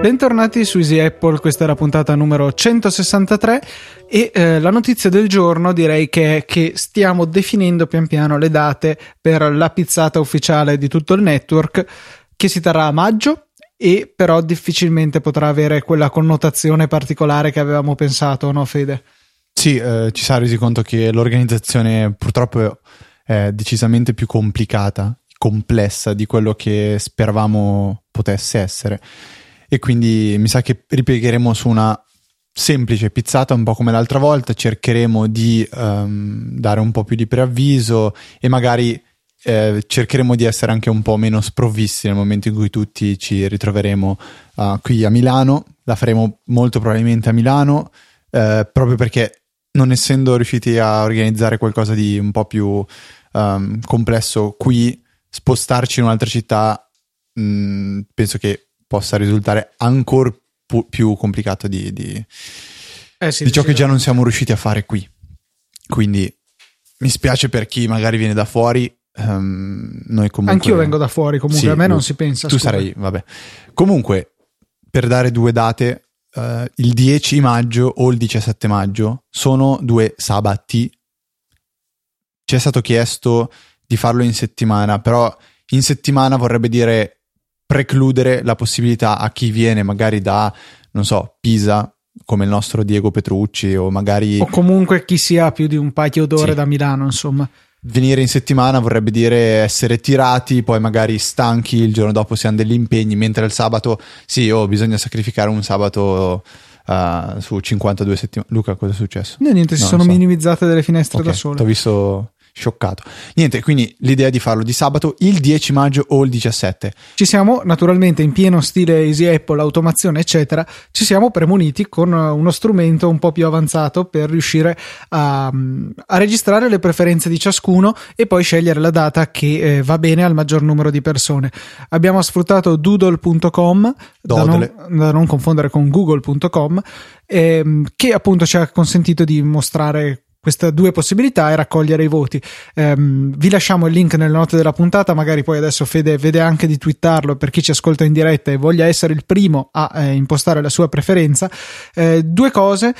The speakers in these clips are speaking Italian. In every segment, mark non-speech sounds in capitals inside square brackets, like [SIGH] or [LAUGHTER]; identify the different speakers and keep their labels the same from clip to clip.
Speaker 1: Bentornati su Easy Apple, questa è la puntata numero 163 e eh, la notizia del giorno direi che è che stiamo definendo pian piano le date per la pizzata ufficiale di tutto il network che si terrà a maggio e però difficilmente potrà avere quella connotazione particolare che avevamo pensato, no Fede?
Speaker 2: Sì, eh, ci si è resi conto che l'organizzazione purtroppo è decisamente più complicata, complessa di quello che speravamo potesse essere e quindi mi sa che ripiegheremo su una semplice pizzata un po' come l'altra volta, cercheremo di um, dare un po' più di preavviso e magari eh, cercheremo di essere anche un po' meno sprovvisti nel momento in cui tutti ci ritroveremo uh, qui a Milano, la faremo molto probabilmente a Milano eh, proprio perché non essendo riusciti a organizzare qualcosa di un po' più um, complesso qui, spostarci in un'altra città mh, mm, penso che possa risultare ancora pu- più complicato di, di, eh sì, di ciò che già non siamo riusciti a fare qui. Quindi mi spiace per chi magari viene da fuori. Um, noi comunque...
Speaker 1: Anch'io vengo da fuori, comunque sì, a me non si pensa.
Speaker 2: Tu scusa. sarai, vabbè. Comunque, per dare due date, uh, il 10 maggio o il 17 maggio sono due sabati. Ci è stato chiesto di farlo in settimana, però in settimana vorrebbe dire precludere la possibilità a chi viene magari da, non so, Pisa, come il nostro Diego Petrucci o magari...
Speaker 1: O comunque chi si ha più di un paio d'ore sì. da Milano, insomma.
Speaker 2: Venire in settimana vorrebbe dire essere tirati, poi magari stanchi, il giorno dopo si hanno degli impegni, mentre il sabato, sì, oh, bisogna sacrificare un sabato uh, su 52 settimane. Luca, cosa è successo?
Speaker 1: No, niente, si no, sono so. minimizzate delle finestre
Speaker 2: okay,
Speaker 1: da sole.
Speaker 2: Ho visto scioccato. Niente, quindi l'idea di farlo di sabato il 10 maggio o il 17.
Speaker 1: Ci siamo naturalmente in pieno stile Easy Apple, automazione, eccetera. Ci siamo premuniti con uno strumento un po' più avanzato per riuscire a, a registrare le preferenze di ciascuno e poi scegliere la data che eh, va bene al maggior numero di persone. Abbiamo sfruttato doodle.com, da non, da non, confondere con google.com, ehm, che appunto ci ha consentito di mostrare queste due possibilità e raccogliere i voti. Um, vi lasciamo il link nelle note della puntata, magari poi adesso Fede vede anche di twittarlo per chi ci ascolta in diretta e voglia essere il primo a eh, impostare la sua preferenza. Eh, due cose,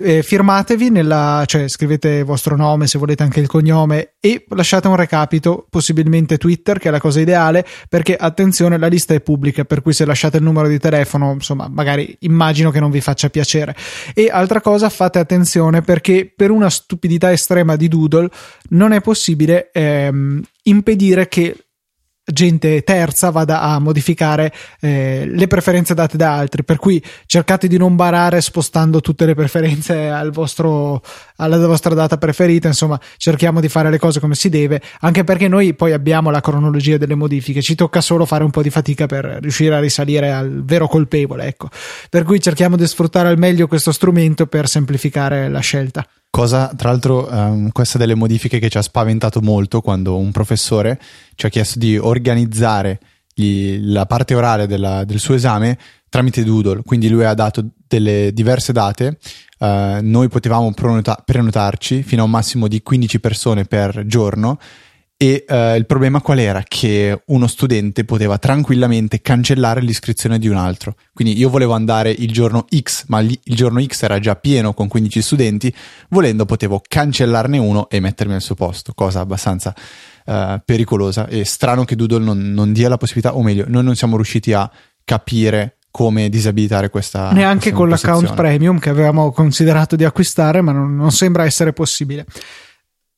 Speaker 1: eh, firmatevi nella, cioè scrivete il vostro nome se volete anche il cognome e lasciate un recapito possibilmente Twitter che è la cosa ideale perché attenzione la lista è pubblica per cui se lasciate il numero di telefono insomma magari immagino che non vi faccia piacere. E altra cosa fate attenzione perché per una stupidità estrema di Doodle non è possibile ehm, impedire che gente terza vada a modificare eh, le preferenze date da altri. Per cui cercate di non barare spostando tutte le preferenze al vostro, alla vostra data preferita. Insomma cerchiamo di fare le cose come si deve anche perché noi poi abbiamo la cronologia delle modifiche. Ci tocca solo fare un po' di fatica per riuscire a risalire al vero colpevole ecco. Per cui cerchiamo di sfruttare al meglio questo strumento per semplificare la scelta
Speaker 2: Cosa, tra l'altro, um, questa delle modifiche che ci ha spaventato molto quando un professore ci ha chiesto di organizzare gli, la parte orale della, del suo esame tramite Doodle. Quindi lui ha dato delle diverse date, uh, noi potevamo prenota- prenotarci fino a un massimo di 15 persone per giorno e uh, il problema qual era? Che uno studente poteva tranquillamente cancellare l'iscrizione di un altro. Quindi io volevo andare il giorno X, ma il giorno X era già pieno con 15 studenti, volendo potevo cancellarne uno e mettermi al suo posto, cosa abbastanza uh, pericolosa e strano che Doodle non, non dia la possibilità, o meglio, noi non siamo riusciti a capire come disabilitare questa
Speaker 1: neanche questa con l'account premium che avevamo considerato di acquistare ma non, non sembra essere possibile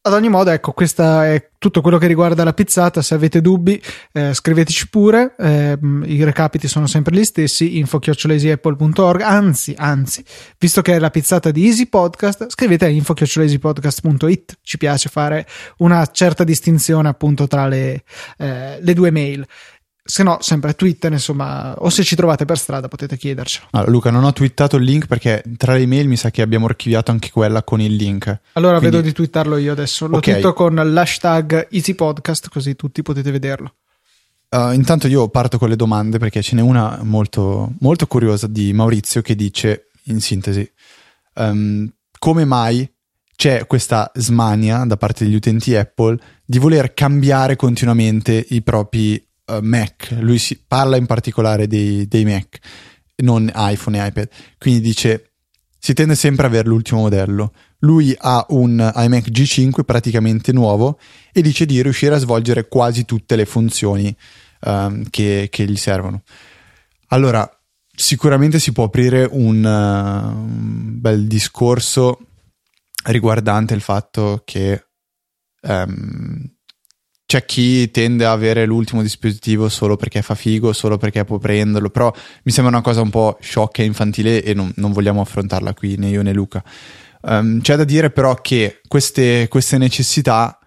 Speaker 1: ad ogni modo, ecco, questo è tutto quello che riguarda la pizzata. Se avete dubbi, eh, scriveteci pure. Eh, I recapiti sono sempre gli stessi: info-easyapple.org. Anzi, anzi, visto che è la pizzata di Easy Podcast, scrivete a info-easypodcast.it. Ci piace fare una certa distinzione appunto tra le, eh, le due mail se no sempre Twitter insomma o se ci trovate per strada potete chiedercelo
Speaker 2: allora, Luca non ho twittato il link perché tra le email mi sa che abbiamo archiviato anche quella con il link
Speaker 1: allora Quindi... vedo di twittarlo io adesso lo okay. twitto con l'hashtag EasyPodcast così tutti potete vederlo
Speaker 2: uh, intanto io parto con le domande perché ce n'è una molto, molto curiosa di Maurizio che dice in sintesi. Um, come mai c'è questa smania da parte degli utenti Apple di voler cambiare continuamente i propri uh, Mac? Lui si, parla in particolare dei, dei Mac, non iPhone e iPad. Quindi dice si tende sempre a avere l'ultimo modello. Lui ha un iMac G5 praticamente nuovo e dice di riuscire a svolgere quasi tutte le funzioni um, che, che, gli servono. Allora, sicuramente si può aprire un, uh, un bel discorso riguardante il fatto che um, c'è chi tende a avere l'ultimo dispositivo solo perché fa figo, solo perché può prenderlo, però mi sembra una cosa un po' sciocca e infantile e non, non vogliamo affrontarla qui né io né Luca. Um, c'è da dire però che queste, queste necessità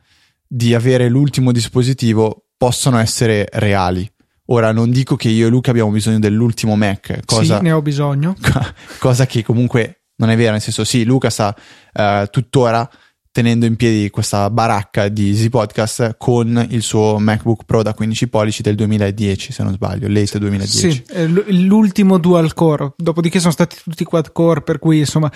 Speaker 2: di avere l'ultimo dispositivo possono essere reali. Ora non dico che io e Luca abbiamo bisogno dell'ultimo Mac, cosa,
Speaker 1: sì, ne ho bisogno. [LAUGHS]
Speaker 2: cosa che comunque non è vera, nel senso sì, Luca sta uh, tuttora tenendo in piedi questa baracca di Easy Podcast con il suo MacBook Pro da 15 pollici del 2010, se non sbaglio, late 2010.
Speaker 1: Sì, l'ultimo dual core, dopodiché sono stati tutti quad core, per cui insomma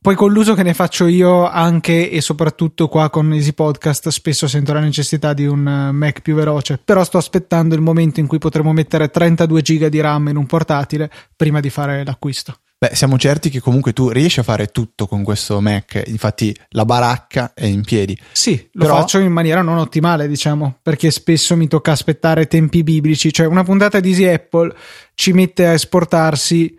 Speaker 1: poi con l'uso che ne faccio io anche e soprattutto qua con Easy Podcast spesso sento la necessità di un eh, Mac più veloce, però sto aspettando il momento in cui potremo mettere 32 giga di RAM in un portatile prima di fare l'acquisto.
Speaker 2: Beh, siamo certi che comunque tu riesci a fare tutto con questo Mac, infatti la baracca è in piedi.
Speaker 1: Sì, lo Però... faccio in maniera non ottimale, diciamo, perché spesso mi tocca aspettare tempi biblici, cioè una puntata di Easy Apple ci mette a esportarsi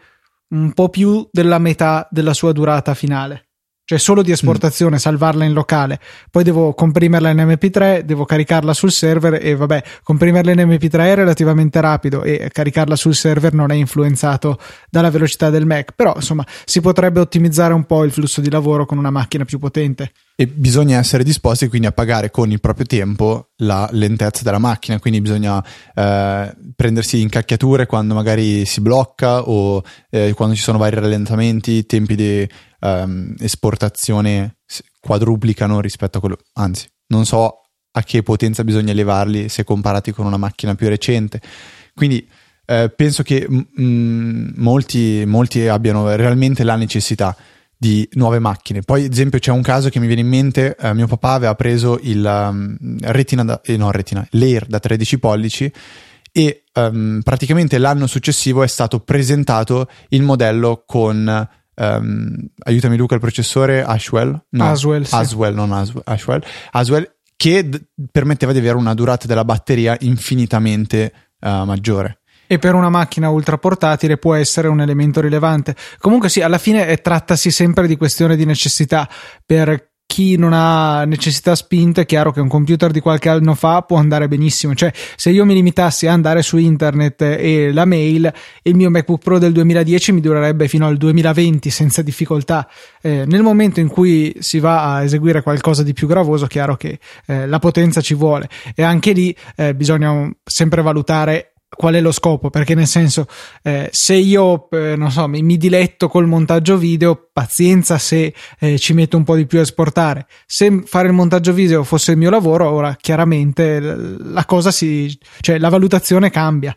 Speaker 1: un po' più della metà della sua durata finale cioè solo di esportazione, mm. salvarla in locale. Poi devo comprimerla in MP3, devo caricarla sul server e vabbè, comprimerla in MP3 è relativamente rapido e caricarla sul server non è influenzato dalla velocità del Mac, però insomma si potrebbe ottimizzare un po' il flusso di lavoro con una macchina più potente.
Speaker 2: E bisogna essere disposti quindi a pagare con il proprio tempo la lentezza della macchina, quindi bisogna eh, prendersi incacchiature quando magari si blocca o eh, quando ci sono vari rallentamenti, tempi di um, esportazione quadruplicano rispetto a quello, anzi, non so a che potenza bisogna elevarli se comparati con una macchina più recente. Quindi eh, penso che m- molti, molti abbiano realmente la necessità di nuove macchine. Poi, ad esempio, c'è un caso che mi viene in mente: eh, mio papà aveva preso il um, Retina, da, eh, no, Retina, l'Air da 13 pollici e um, praticamente l'anno successivo è stato presentato il modello con um, aiutami Luca il processore Ashwell
Speaker 1: no, Aswell, sì.
Speaker 2: Aswell non Aswell, Ashwell Aswell che d- permetteva di avere una durata della batteria infinitamente uh, maggiore
Speaker 1: e per una macchina ultra portatile può essere un elemento rilevante. Comunque sì, alla fine eh, trattasi sempre di questione di necessità. Per chi non ha necessità spinte, è chiaro che un computer di qualche anno fa può andare benissimo. Cioè, se io mi limitassi a andare su internet e la mail, il mio MacBook Pro del 2010 mi durerebbe fino al 2020 senza difficoltà. Eh, nel momento in cui si va a eseguire qualcosa di più gravoso, è chiaro che eh, la potenza ci vuole. E anche lì eh, bisogna sempre valutare qual è lo scopo? Perché nel senso, eh, se io eh, non so, mi, mi, diletto col montaggio video, pazienza se eh, ci metto un po' di più a esportare. Se fare il montaggio video fosse il mio lavoro, ora chiaramente la cosa si, cioè la valutazione cambia.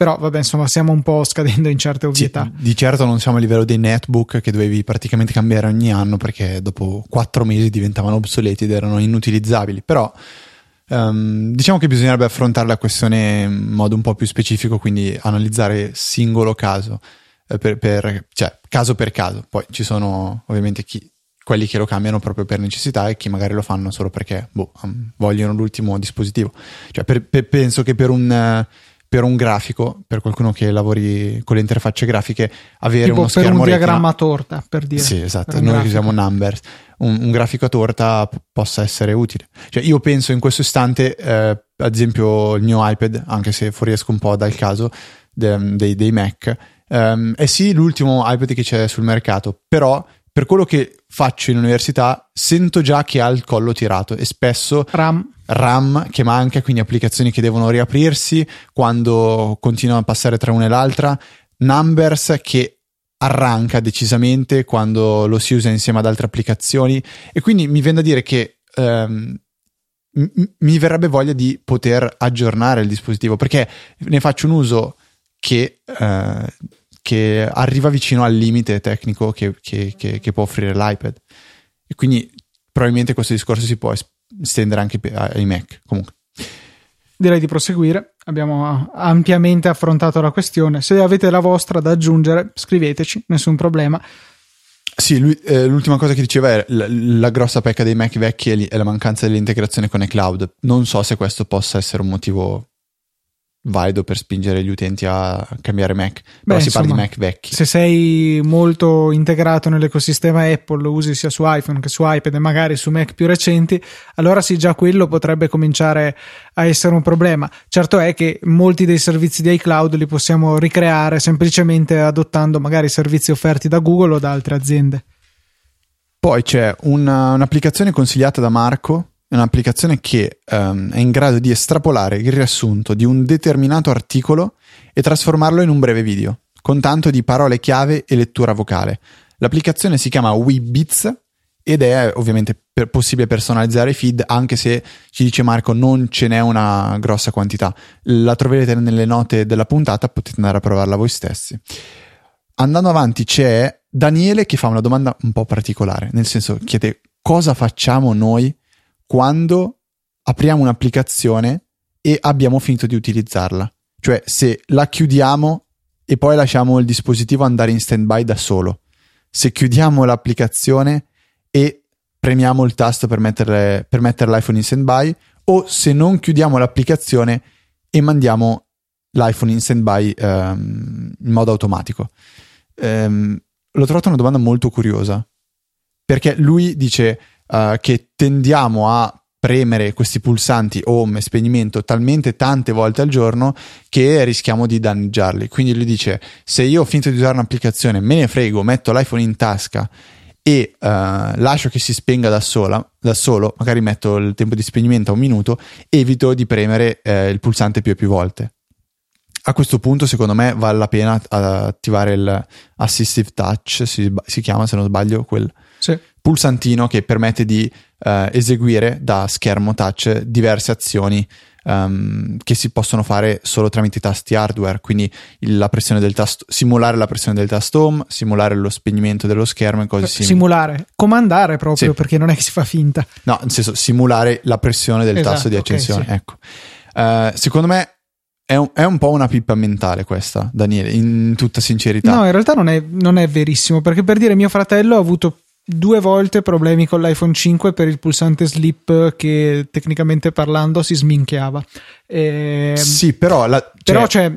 Speaker 1: Però vabbè, insomma, stiamo un po' scadendo in certe ovvietà.
Speaker 2: Sì, di certo non siamo a livello dei netbook che dovevi praticamente cambiare ogni anno perché dopo quattro mesi diventavano obsoleti ed erano inutilizzabili. Però Um, diciamo che bisognerebbe affrontare la questione in modo un po' più specifico, quindi analizzare singolo caso, eh, per, per, cioè caso per caso. Poi ci sono ovviamente chi, quelli che lo cambiano proprio per necessità e chi magari lo fanno solo perché boh, um, vogliono l'ultimo dispositivo. Cioè, per, per, penso che per un, per un, grafico, per qualcuno che lavori con le interfacce grafiche, avere
Speaker 1: tipo
Speaker 2: uno schermo
Speaker 1: per un diagramma
Speaker 2: retina,
Speaker 1: torta, per dire.
Speaker 2: Sì, esatto, noi usiamo numbers un, un, grafico a torta p- possa essere utile. Cioè, io penso in questo istante, eh, ad esempio, il mio iPad, anche se fuoriesco un po' dal caso de, dei, dei, Mac, ehm, è sì l'ultimo iPad che c'è sul mercato, però per quello che faccio in università sento già che ha il collo tirato e spesso
Speaker 1: RAM.
Speaker 2: RAM che manca, quindi applicazioni che devono riaprirsi quando continuano a passare tra una e l'altra, numbers che arranca decisamente quando lo si usa insieme ad altre applicazioni e quindi mi viene da dire che um, m- mi verrebbe voglia di poter aggiornare il dispositivo perché ne faccio un uso che uh, che arriva vicino al limite tecnico che, che, che, che, può offrire l'iPad. E quindi probabilmente questo discorso si può estendere anche ai Mac. Comunque.
Speaker 1: Direi di proseguire. Abbiamo ampiamente affrontato la questione. Se avete la vostra da aggiungere, scriveteci, nessun problema.
Speaker 2: Sì, lui, eh, l'ultima cosa che diceva è la, la, grossa pecca dei Mac vecchi è la mancanza dell'integrazione con iCloud. Non so se questo possa essere un motivo valido per spingere gli utenti a cambiare Mac. Però Beh, si insomma, parla di Mac vecchi.
Speaker 1: Se sei molto integrato nell'ecosistema Apple, lo usi sia su iPhone che su iPad e magari su Mac più recenti, allora sì, già quello potrebbe cominciare a essere un problema. Certo è che molti dei servizi di iCloud li possiamo ricreare semplicemente adottando magari servizi offerti da Google o da altre aziende.
Speaker 2: Poi c'è una, un'applicazione consigliata da Marco è un'applicazione che um, è in grado di estrapolare il riassunto di un determinato articolo e trasformarlo in un breve video, con tanto di parole chiave e lettura vocale. L'applicazione si chiama Weebits ed è ovviamente per possibile personalizzare i feed, anche se ci dice Marco non ce n'è una grossa quantità. La troverete nelle note della puntata, potete andare a provarla voi stessi. Andando avanti c'è Daniele che fa una domanda un po' particolare, nel senso chiede cosa facciamo noi quando apriamo un'applicazione e abbiamo finito di utilizzarla. Cioè se la chiudiamo e poi lasciamo il dispositivo andare in stand-by da solo. Se chiudiamo l'applicazione e premiamo il tasto per mettere, per mettere l'iPhone in stand-by o se non chiudiamo l'applicazione e mandiamo l'iPhone in stand-by um, in modo automatico. Um, l'ho trovata una domanda molto curiosa perché lui dice uh, che tendiamo a premere questi pulsanti home e spegnimento talmente tante volte al giorno che rischiamo di danneggiarli. Quindi lui dice: Se io ho finito di usare un'applicazione, me ne frego, metto l'iPhone in tasca e uh, lascio che si spenga da, sola, da solo, magari metto il tempo di spegnimento a un minuto, evito di premere uh, il pulsante più e più volte. A questo punto, secondo me, vale la pena attivare il Assistive Touch, si, si chiama se non sbaglio, quel,
Speaker 1: sì
Speaker 2: pulsantino che permette di uh, eseguire da schermo touch diverse azioni um, che si possono fare solo tramite i tasti hardware, quindi la pressione del tasto, simulare la pressione del tasto home, simulare lo spegnimento dello schermo e cose simili.
Speaker 1: Simulare, comandare proprio sì. perché non è che si fa finta.
Speaker 2: No, nel senso simulare la pressione del esatto, tasto di accensione. Okay, sì. Ecco. Uh, secondo me è un, è un, po' una pippa mentale questa, Daniele, in tutta sincerità.
Speaker 1: No, in realtà non è, non è verissimo, perché per dire mio fratello ha avuto due volte problemi con l'iPhone 5 per il pulsante sleep che tecnicamente parlando si sminchiava.
Speaker 2: E... Ehm, sì, però, la, cioè...
Speaker 1: però cioè,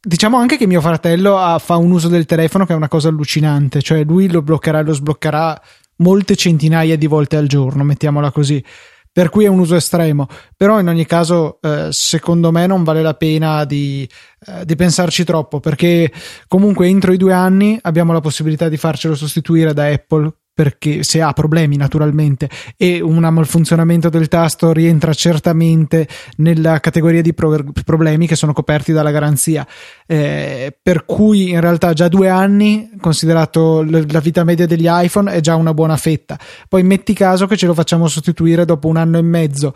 Speaker 1: diciamo anche che mio fratello ha, fa un uso del telefono che è una cosa allucinante, cioè lui lo bloccherà e lo sbloccherà molte centinaia di volte al giorno, mettiamola così. Per cui è un uso estremo, però in ogni caso eh, secondo me non vale la pena di, eh, di pensarci troppo perché comunque entro i due anni abbiamo la possibilità di farcelo sostituire da Apple perché se ha problemi naturalmente e un malfunzionamento del tasto rientra certamente nella categoria di pro- problemi che sono coperti dalla garanzia. Eh, per cui in realtà già due anni considerato l- la vita media degli iPhone è già una buona fetta. Poi metti caso che ce lo facciamo sostituire dopo un anno e mezzo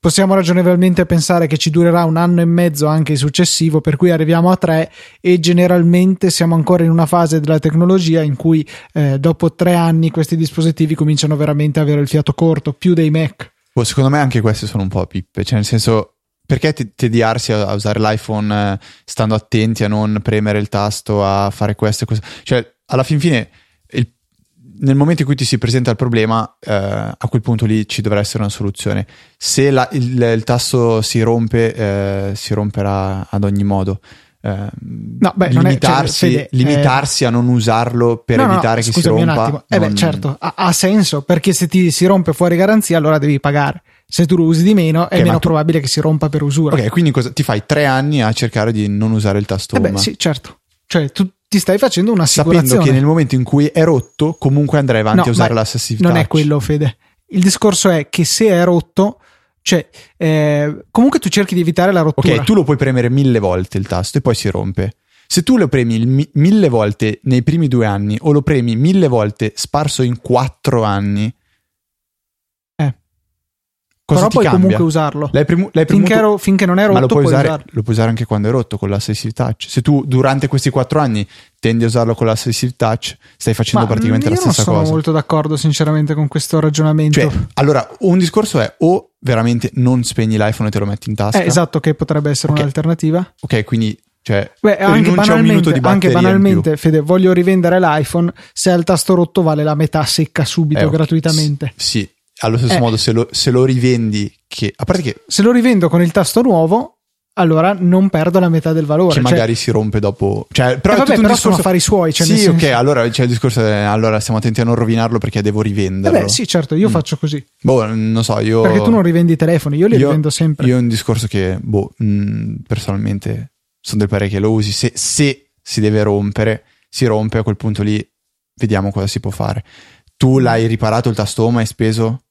Speaker 1: possiamo ragionevolmente pensare che ci durerà un anno e mezzo anche successivo, per cui arriviamo a tre e generalmente siamo ancora in una fase della tecnologia in cui eh, dopo tre anni questi dispositivi cominciano veramente a avere il fiato corto, più dei Mac.
Speaker 2: Oh, secondo me anche queste sono un po' pippe, cioè nel senso perché tediarsi a usare l'iPhone eh, stando attenti a non premere il tasto, a fare questo e questo? Cioè, alla fin fine nel momento in cui ti si presenta il problema, eh, a quel punto lì ci dovrà essere una soluzione. Se la, il, il, tasto si rompe, eh, si romperà ad ogni modo. Eh, no, beh, limitarsi, è, cioè, Fede, limitarsi a non usarlo per no, evitare no, che si rompa.
Speaker 1: Eh non... beh, certo, ha, ha, senso perché se ti si rompe fuori garanzia, allora devi pagare. Se tu lo usi di meno, è okay, meno tu... probabile che si rompa per usura.
Speaker 2: Ok, quindi cosa, ti fai tre anni a cercare di non usare il tasto
Speaker 1: eh beh, sì, certo. Cioè, tu, ti stai facendo un'assicurazione.
Speaker 2: Sapendo che nel momento in cui è rotto, comunque andrai avanti no, a usare l'assistive
Speaker 1: Non touch. è quello, Fede. Il discorso è che se è rotto, cioè, eh, comunque tu cerchi di evitare la rottura.
Speaker 2: Ok, tu lo puoi premere mille volte il tasto e poi si rompe. Se tu lo premi mi- mille volte nei primi due anni o lo premi mille volte sparso in quattro anni. Cosa
Speaker 1: Però puoi
Speaker 2: cambia?
Speaker 1: comunque usarlo.
Speaker 2: L'hai premu- l'hai
Speaker 1: Finché, ero- finché non è
Speaker 2: ma
Speaker 1: rotto,
Speaker 2: lo puoi,
Speaker 1: puoi
Speaker 2: usare, lo puoi usare anche quando è rotto con l'Assistive Touch. Se tu durante questi quattro anni tendi a usarlo con l'Assistive Touch, stai facendo
Speaker 1: Ma
Speaker 2: praticamente
Speaker 1: io
Speaker 2: la stessa
Speaker 1: non sono
Speaker 2: cosa.
Speaker 1: molto d'accordo, sinceramente, con questo ragionamento.
Speaker 2: Cioè, allora, un discorso è o veramente non spegni l'iPhone e te lo metti in tasca.
Speaker 1: Eh, esatto, che potrebbe essere
Speaker 2: Ok.
Speaker 1: un'alternativa.
Speaker 2: Ok, quindi cioè,
Speaker 1: Beh, anche banalmente,
Speaker 2: di
Speaker 1: anche banalmente Fede, voglio rivendere l'iPhone. Se ha il tasto rotto, vale la metà secca subito
Speaker 2: Eh,
Speaker 1: gratuitamente.
Speaker 2: Sì, allo stesso
Speaker 1: Eh.
Speaker 2: modo, se lo, se lo rivendi, che a parte che,
Speaker 1: Se lo rivendo con il tasto nuovo, allora non perdo la metà del valore.
Speaker 2: che
Speaker 1: Cioè,
Speaker 2: magari si rompe dopo. Cioè, però
Speaker 1: Eh, vabbè, però
Speaker 2: discorso.
Speaker 1: sono affari suoi. Cioè
Speaker 2: sì,
Speaker 1: senso-
Speaker 2: ok, allora c'è il discorso. è, allora stiamo attenti a non rovinarlo perché devo rivenderlo.
Speaker 1: Vabbè, sì, certo, io
Speaker 2: Mm.
Speaker 1: faccio così.
Speaker 2: Boh, non so, io.
Speaker 1: Perché tu non rivendi i telefoni, io li
Speaker 2: io-
Speaker 1: rivendo sempre.
Speaker 2: Io è un discorso che, boh, mh, personalmente sono del parere che lo usi. Se, se si deve rompere, si rompe, a quel punto lì vediamo cosa si può fare. Tu l'hai riparato il tasto home, hai speso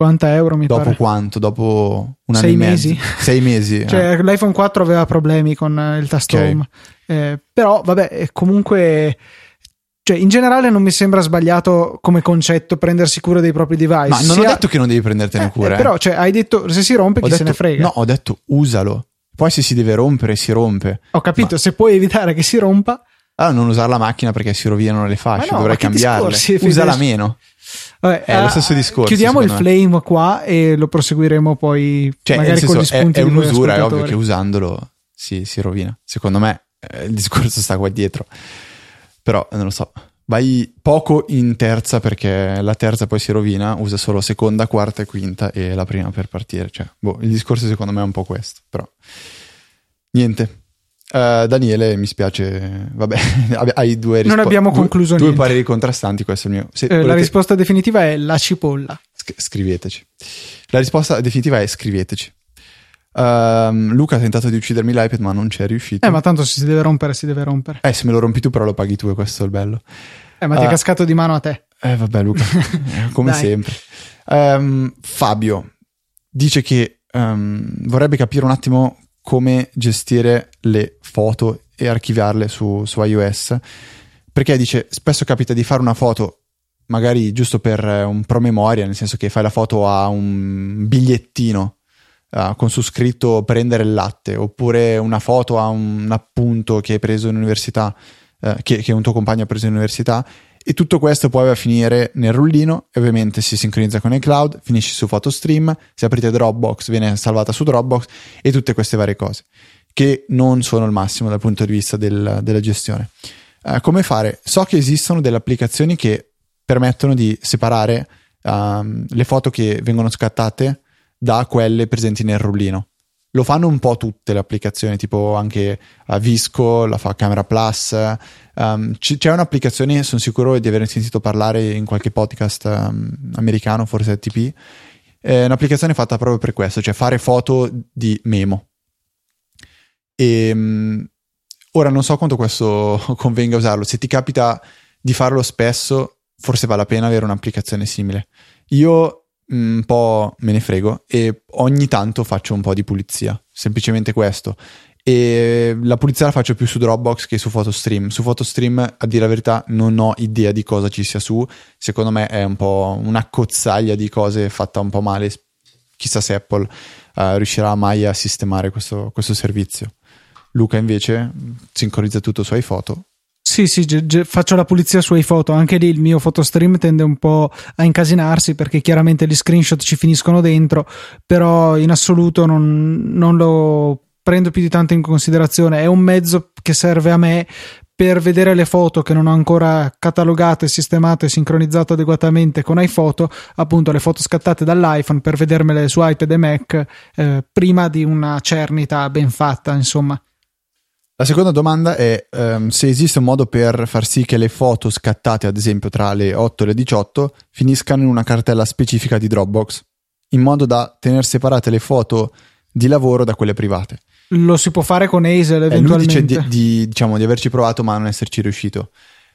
Speaker 1: 50 euro mi
Speaker 2: dopo
Speaker 1: pare.
Speaker 2: quanto? Dopo un anno
Speaker 1: Sei
Speaker 2: e mezzo?
Speaker 1: mesi? [LAUGHS]
Speaker 2: Sei mesi. eh.
Speaker 1: Cioè, l'iPhone 4 aveva problemi con eh, il tasto
Speaker 2: Ok.
Speaker 1: home. Eh, però, vabbè, è comunque. Cioè, in generale non mi sembra sbagliato come concetto prendersi cura dei propri device.
Speaker 2: Ma non ho
Speaker 1: Sia-
Speaker 2: detto che non devi prendertene
Speaker 1: Eh,
Speaker 2: cura.
Speaker 1: eh,
Speaker 2: eh.
Speaker 1: però, cioè, hai detto se si rompe,
Speaker 2: Ho
Speaker 1: chi se
Speaker 2: detto-
Speaker 1: ne frega.
Speaker 2: No, ho detto usalo. Poi se si deve rompere, si rompe.
Speaker 1: Ho capito,
Speaker 2: Ma-
Speaker 1: se puoi evitare che si rompa.
Speaker 2: Allora non usare la macchina perché si rovinano le fasce,
Speaker 1: no, che
Speaker 2: cambiarle.
Speaker 1: discorsi,
Speaker 2: Usala
Speaker 1: Fede?
Speaker 2: meno.
Speaker 1: Vabbè,
Speaker 2: È lo
Speaker 1: ah,
Speaker 2: stesso discorso,
Speaker 1: Chiudiamo il
Speaker 2: me.
Speaker 1: flame qua e lo proseguiremo poi
Speaker 2: Cioè,
Speaker 1: magari
Speaker 2: senso,
Speaker 1: con gli
Speaker 2: è,
Speaker 1: spunti
Speaker 2: è
Speaker 1: voi
Speaker 2: un'usura, è ovvio che usandolo si, si rovina. Secondo me eh, il discorso sta qua dietro. Però non lo so. Vai poco in terza perché la terza poi si rovina, usa solo seconda, quarta e quinta e la prima per partire. Cioè, boh, il discorso secondo me è un po' questo. Però niente. Eh, Daniele, mi spiace, vabbè, [LAUGHS] hai due risposte.
Speaker 1: abbiamo concluso
Speaker 2: due, due
Speaker 1: niente.
Speaker 2: pareri contrastanti. Questo è il mio.
Speaker 1: Eh, la
Speaker 2: volete-
Speaker 1: risposta definitiva è la cipolla.
Speaker 2: Sc- scriveteci. La risposta definitiva è scriveteci. Ehm, Luca ha tentato di uccidermi l'iPad, ma non ci è riuscito.
Speaker 1: Eh, ma tanto se si deve rompere, si deve rompere.
Speaker 2: Eh, se me lo rompi tu, però lo paghi tu, e questo è il bello.
Speaker 1: Eh, ma ti è
Speaker 2: Ah.
Speaker 1: cascato di mano a te.
Speaker 2: Eh, vabbè, Luca, [LAUGHS] eh, come sempre. Ehm, Fabio dice che ehm, vorrebbe capire un attimo come gestire le foto e archiviarle su, su iOS. Perché dice: spesso capita di fare una foto, magari giusto per eh, un promemoria, nel senso che fai la foto a un bigliettino eh, con su scritto prendere il latte, oppure una foto a un appunto che hai preso in università, eh, che, che un tuo compagno ha preso in università. E tutto questo poi va a finire nel rullino e ovviamente si sincronizza con iCloud, finisce su PhotoStream, se aprite Dropbox viene salvata su Dropbox e tutte queste varie cose che non sono il massimo dal punto di vista del- della gestione. Eh, come fare? So che esistono delle applicazioni che permettono di separare ehm, le foto che vengono scattate da quelle presenti nel rullino. Lo fanno un po' tutte le applicazioni, tipo anche eh, Visco, la fa Camera Plus. ehm, c- c'è un'applicazione, sono sicuro di aver sentito parlare in qualche podcast ehm, americano, forse TP. È un'applicazione fatta proprio per questo, cioè fare foto di memo. E, mm, ora non so quanto questo [LAUGHS] convenga usarlo. Se ti capita di farlo spesso, forse vale la pena avere un'applicazione simile. Io un po' me ne frego e ogni tanto faccio un po' di pulizia, semplicemente questo. E la pulizia la faccio più su Dropbox che su PhotoStream. Su PhotoStream, a dire la verità, non ho idea di cosa ci sia su. Secondo me è un po' una cozzaglia di cose fatta un po' male. Chissà se Apple eh, riuscirà mai a sistemare questo, questo servizio. Luca invece sincronizza tutto su iPhoto.
Speaker 1: Sì, sì, ge- ge- faccio la pulizia sui foto. Anche lì il mio photostream tende un po' a incasinarsi perché chiaramente gli screenshot ci finiscono dentro, però in assoluto non, non lo prendo più di tanto in considerazione. È un mezzo che serve a me per vedere le foto che non ho ancora catalogate, sistemate e sincronizzato adeguatamente con iPhoto, appunto le foto scattate dall'iPhone per vedermele su iPad e Mac eh, prima di una cernita ben fatta, insomma.
Speaker 2: La seconda domanda è ehm, se esiste un modo per far sì che le foto scattate, ad esempio, tra le 8 e le 18 finiscano in una cartella specifica di Dropbox, in modo da tenere separate le foto di lavoro da quelle private.
Speaker 1: Lo si può fare con Hazel
Speaker 2: Eh, lui
Speaker 1: eventualmente.
Speaker 2: dice di, di- diciamo, di averci provato ma non esserci riuscito.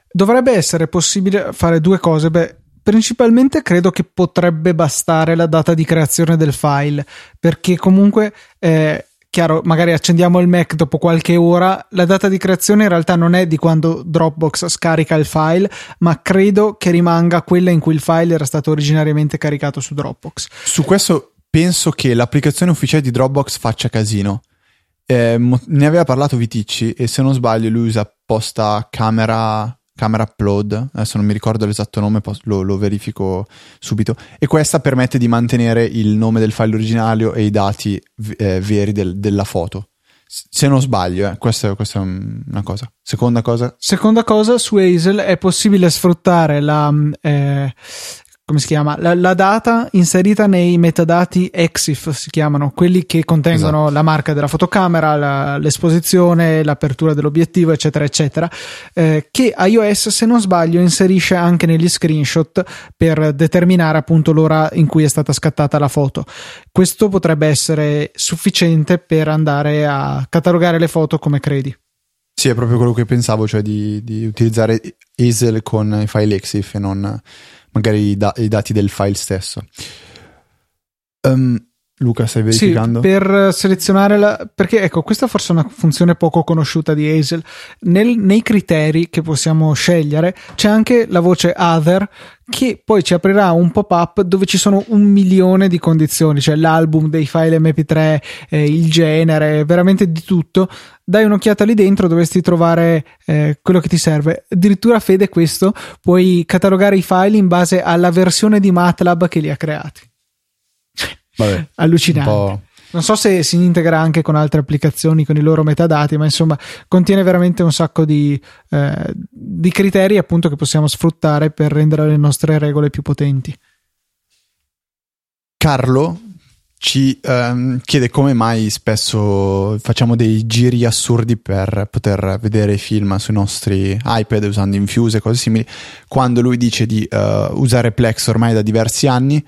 Speaker 1: Dovrebbe essere possibile fare due cose. Beh, principalmente credo che potrebbe bastare la data di creazione del file, perché comunque, eh, chiaro, magari accendiamo il Mac dopo qualche ora, la data di creazione in realtà non è di quando Dropbox scarica il file, ma credo che rimanga quella in cui il file era stato originariamente caricato su Dropbox.
Speaker 2: Su questo penso che l'applicazione ufficiale di Dropbox faccia casino. Eh, ne aveva parlato Viticci e se non sbaglio lui usa apposta camera, camera upload, adesso non mi ricordo l'esatto nome, lo, lo, verifico subito, e questa permette di mantenere il nome del file originario e i dati eh, veri del, della foto. Se non sbaglio, eh, questa, questa, è una cosa. Seconda cosa?
Speaker 1: Seconda cosa, su Hazel è possibile sfruttare la, eh, come si chiama? La, la, data inserita nei metadati EXIF si chiamano, quelli che contengono esatto. la marca della fotocamera, la, l'esposizione, l'apertura dell'obiettivo, eccetera, eccetera, eh, che iOS, se non sbaglio, inserisce anche negli screenshot per determinare appunto l'ora in cui è stata scattata la foto. Questo potrebbe essere sufficiente per andare a catalogare le foto come credi.
Speaker 2: Sì, è proprio quello che pensavo, cioè di, di utilizzare Hazel con i file EXIF e non magari i, da- i dati del file stesso. Um, Luca, stai verificando?
Speaker 1: Sì, per selezionare la. Perché ecco, questa forse è una funzione poco conosciuta di Hazel. Nel, nei criteri che possiamo scegliere c'è anche la voce Other che poi ci aprirà un pop-up dove ci sono un milione di condizioni, cioè l'album dei file MP3, eh, il genere, veramente di tutto. Dai un'occhiata lì dentro, dovresti trovare eh, quello che ti serve. Addirittura, Fede, questo puoi catalogare i file in base alla versione di MATLAB che li ha creati. Vabbè, Allucinante. Non so se si integra anche con altre applicazioni con i loro metadati, ma insomma contiene veramente un sacco di, eh, di criteri appunto che possiamo sfruttare per rendere le nostre regole più potenti.
Speaker 2: Carlo ci ehm, chiede come mai spesso facciamo dei giri assurdi per poter vedere film sui nostri iPad usando Infuse e cose simili, quando lui dice di uh, usare Plex ormai da diversi anni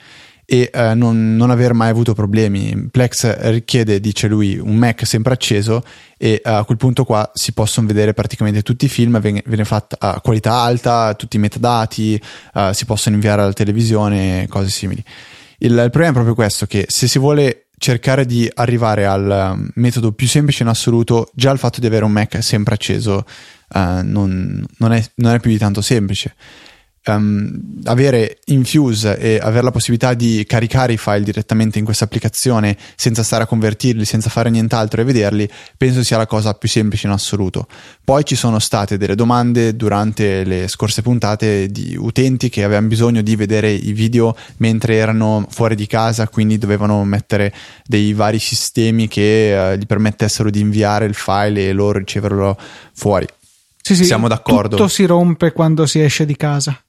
Speaker 2: e eh, non, non, aver mai avuto problemi. Plex richiede, dice lui, un Mac sempre acceso e eh, a quel punto qua si possono vedere praticamente tutti i film, viene, viene fatta a qualità alta, tutti i metadati, uh, si possono inviare alla televisione, cose simili. Il, il, problema è proprio questo, che se si vuole cercare di arrivare al um, metodo più semplice in assoluto, già il fatto di avere un Mac sempre acceso uh, non, non, è, non è più di tanto semplice um, avere Infuse e avere la possibilità di caricare i file direttamente in questa applicazione senza stare a convertirli, senza fare nient'altro e vederli, penso sia la cosa più semplice in assoluto. Poi ci sono state delle domande durante le scorse puntate di utenti che avevano bisogno di vedere i video mentre erano fuori di casa, quindi dovevano mettere dei vari sistemi che uh, gli permettessero di inviare il file e loro riceverlo fuori.
Speaker 1: Sì, sì, Siamo d'accordo. Tutto si rompe quando si esce di casa.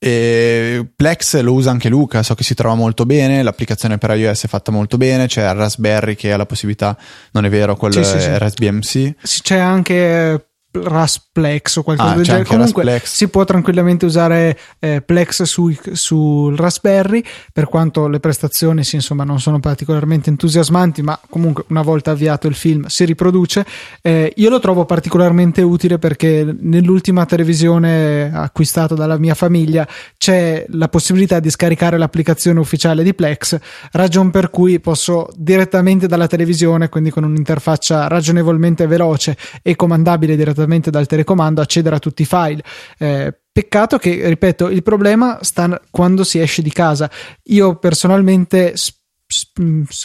Speaker 2: E Plex lo usa anche Luca, so che si trova molto bene, l'applicazione per iOS è fatta molto bene, c'è Raspberry che ha la possibilità, non è vero, quello sì, è sì, RSBMC.
Speaker 1: Sì, c'è anche Rasplex o qualcosa ah, del genere. Comunque Rasplex. si può tranquillamente usare eh, Plex sul, sul Raspberry, per quanto le prestazioni sì, insomma, non sono particolarmente entusiasmanti, ma comunque una volta avviato il film si riproduce. Eh, io lo trovo particolarmente utile perché nell'ultima televisione acquistata dalla mia famiglia c'è la possibilità di scaricare l'applicazione ufficiale di Plex, ragion per cui posso direttamente dalla televisione, quindi con un'interfaccia ragionevolmente veloce e comandabile direttamente direttamente dal telecomando accedere a tutti i file. Eh, peccato che, ripeto, il problema sta quando si esce di casa. Io personalmente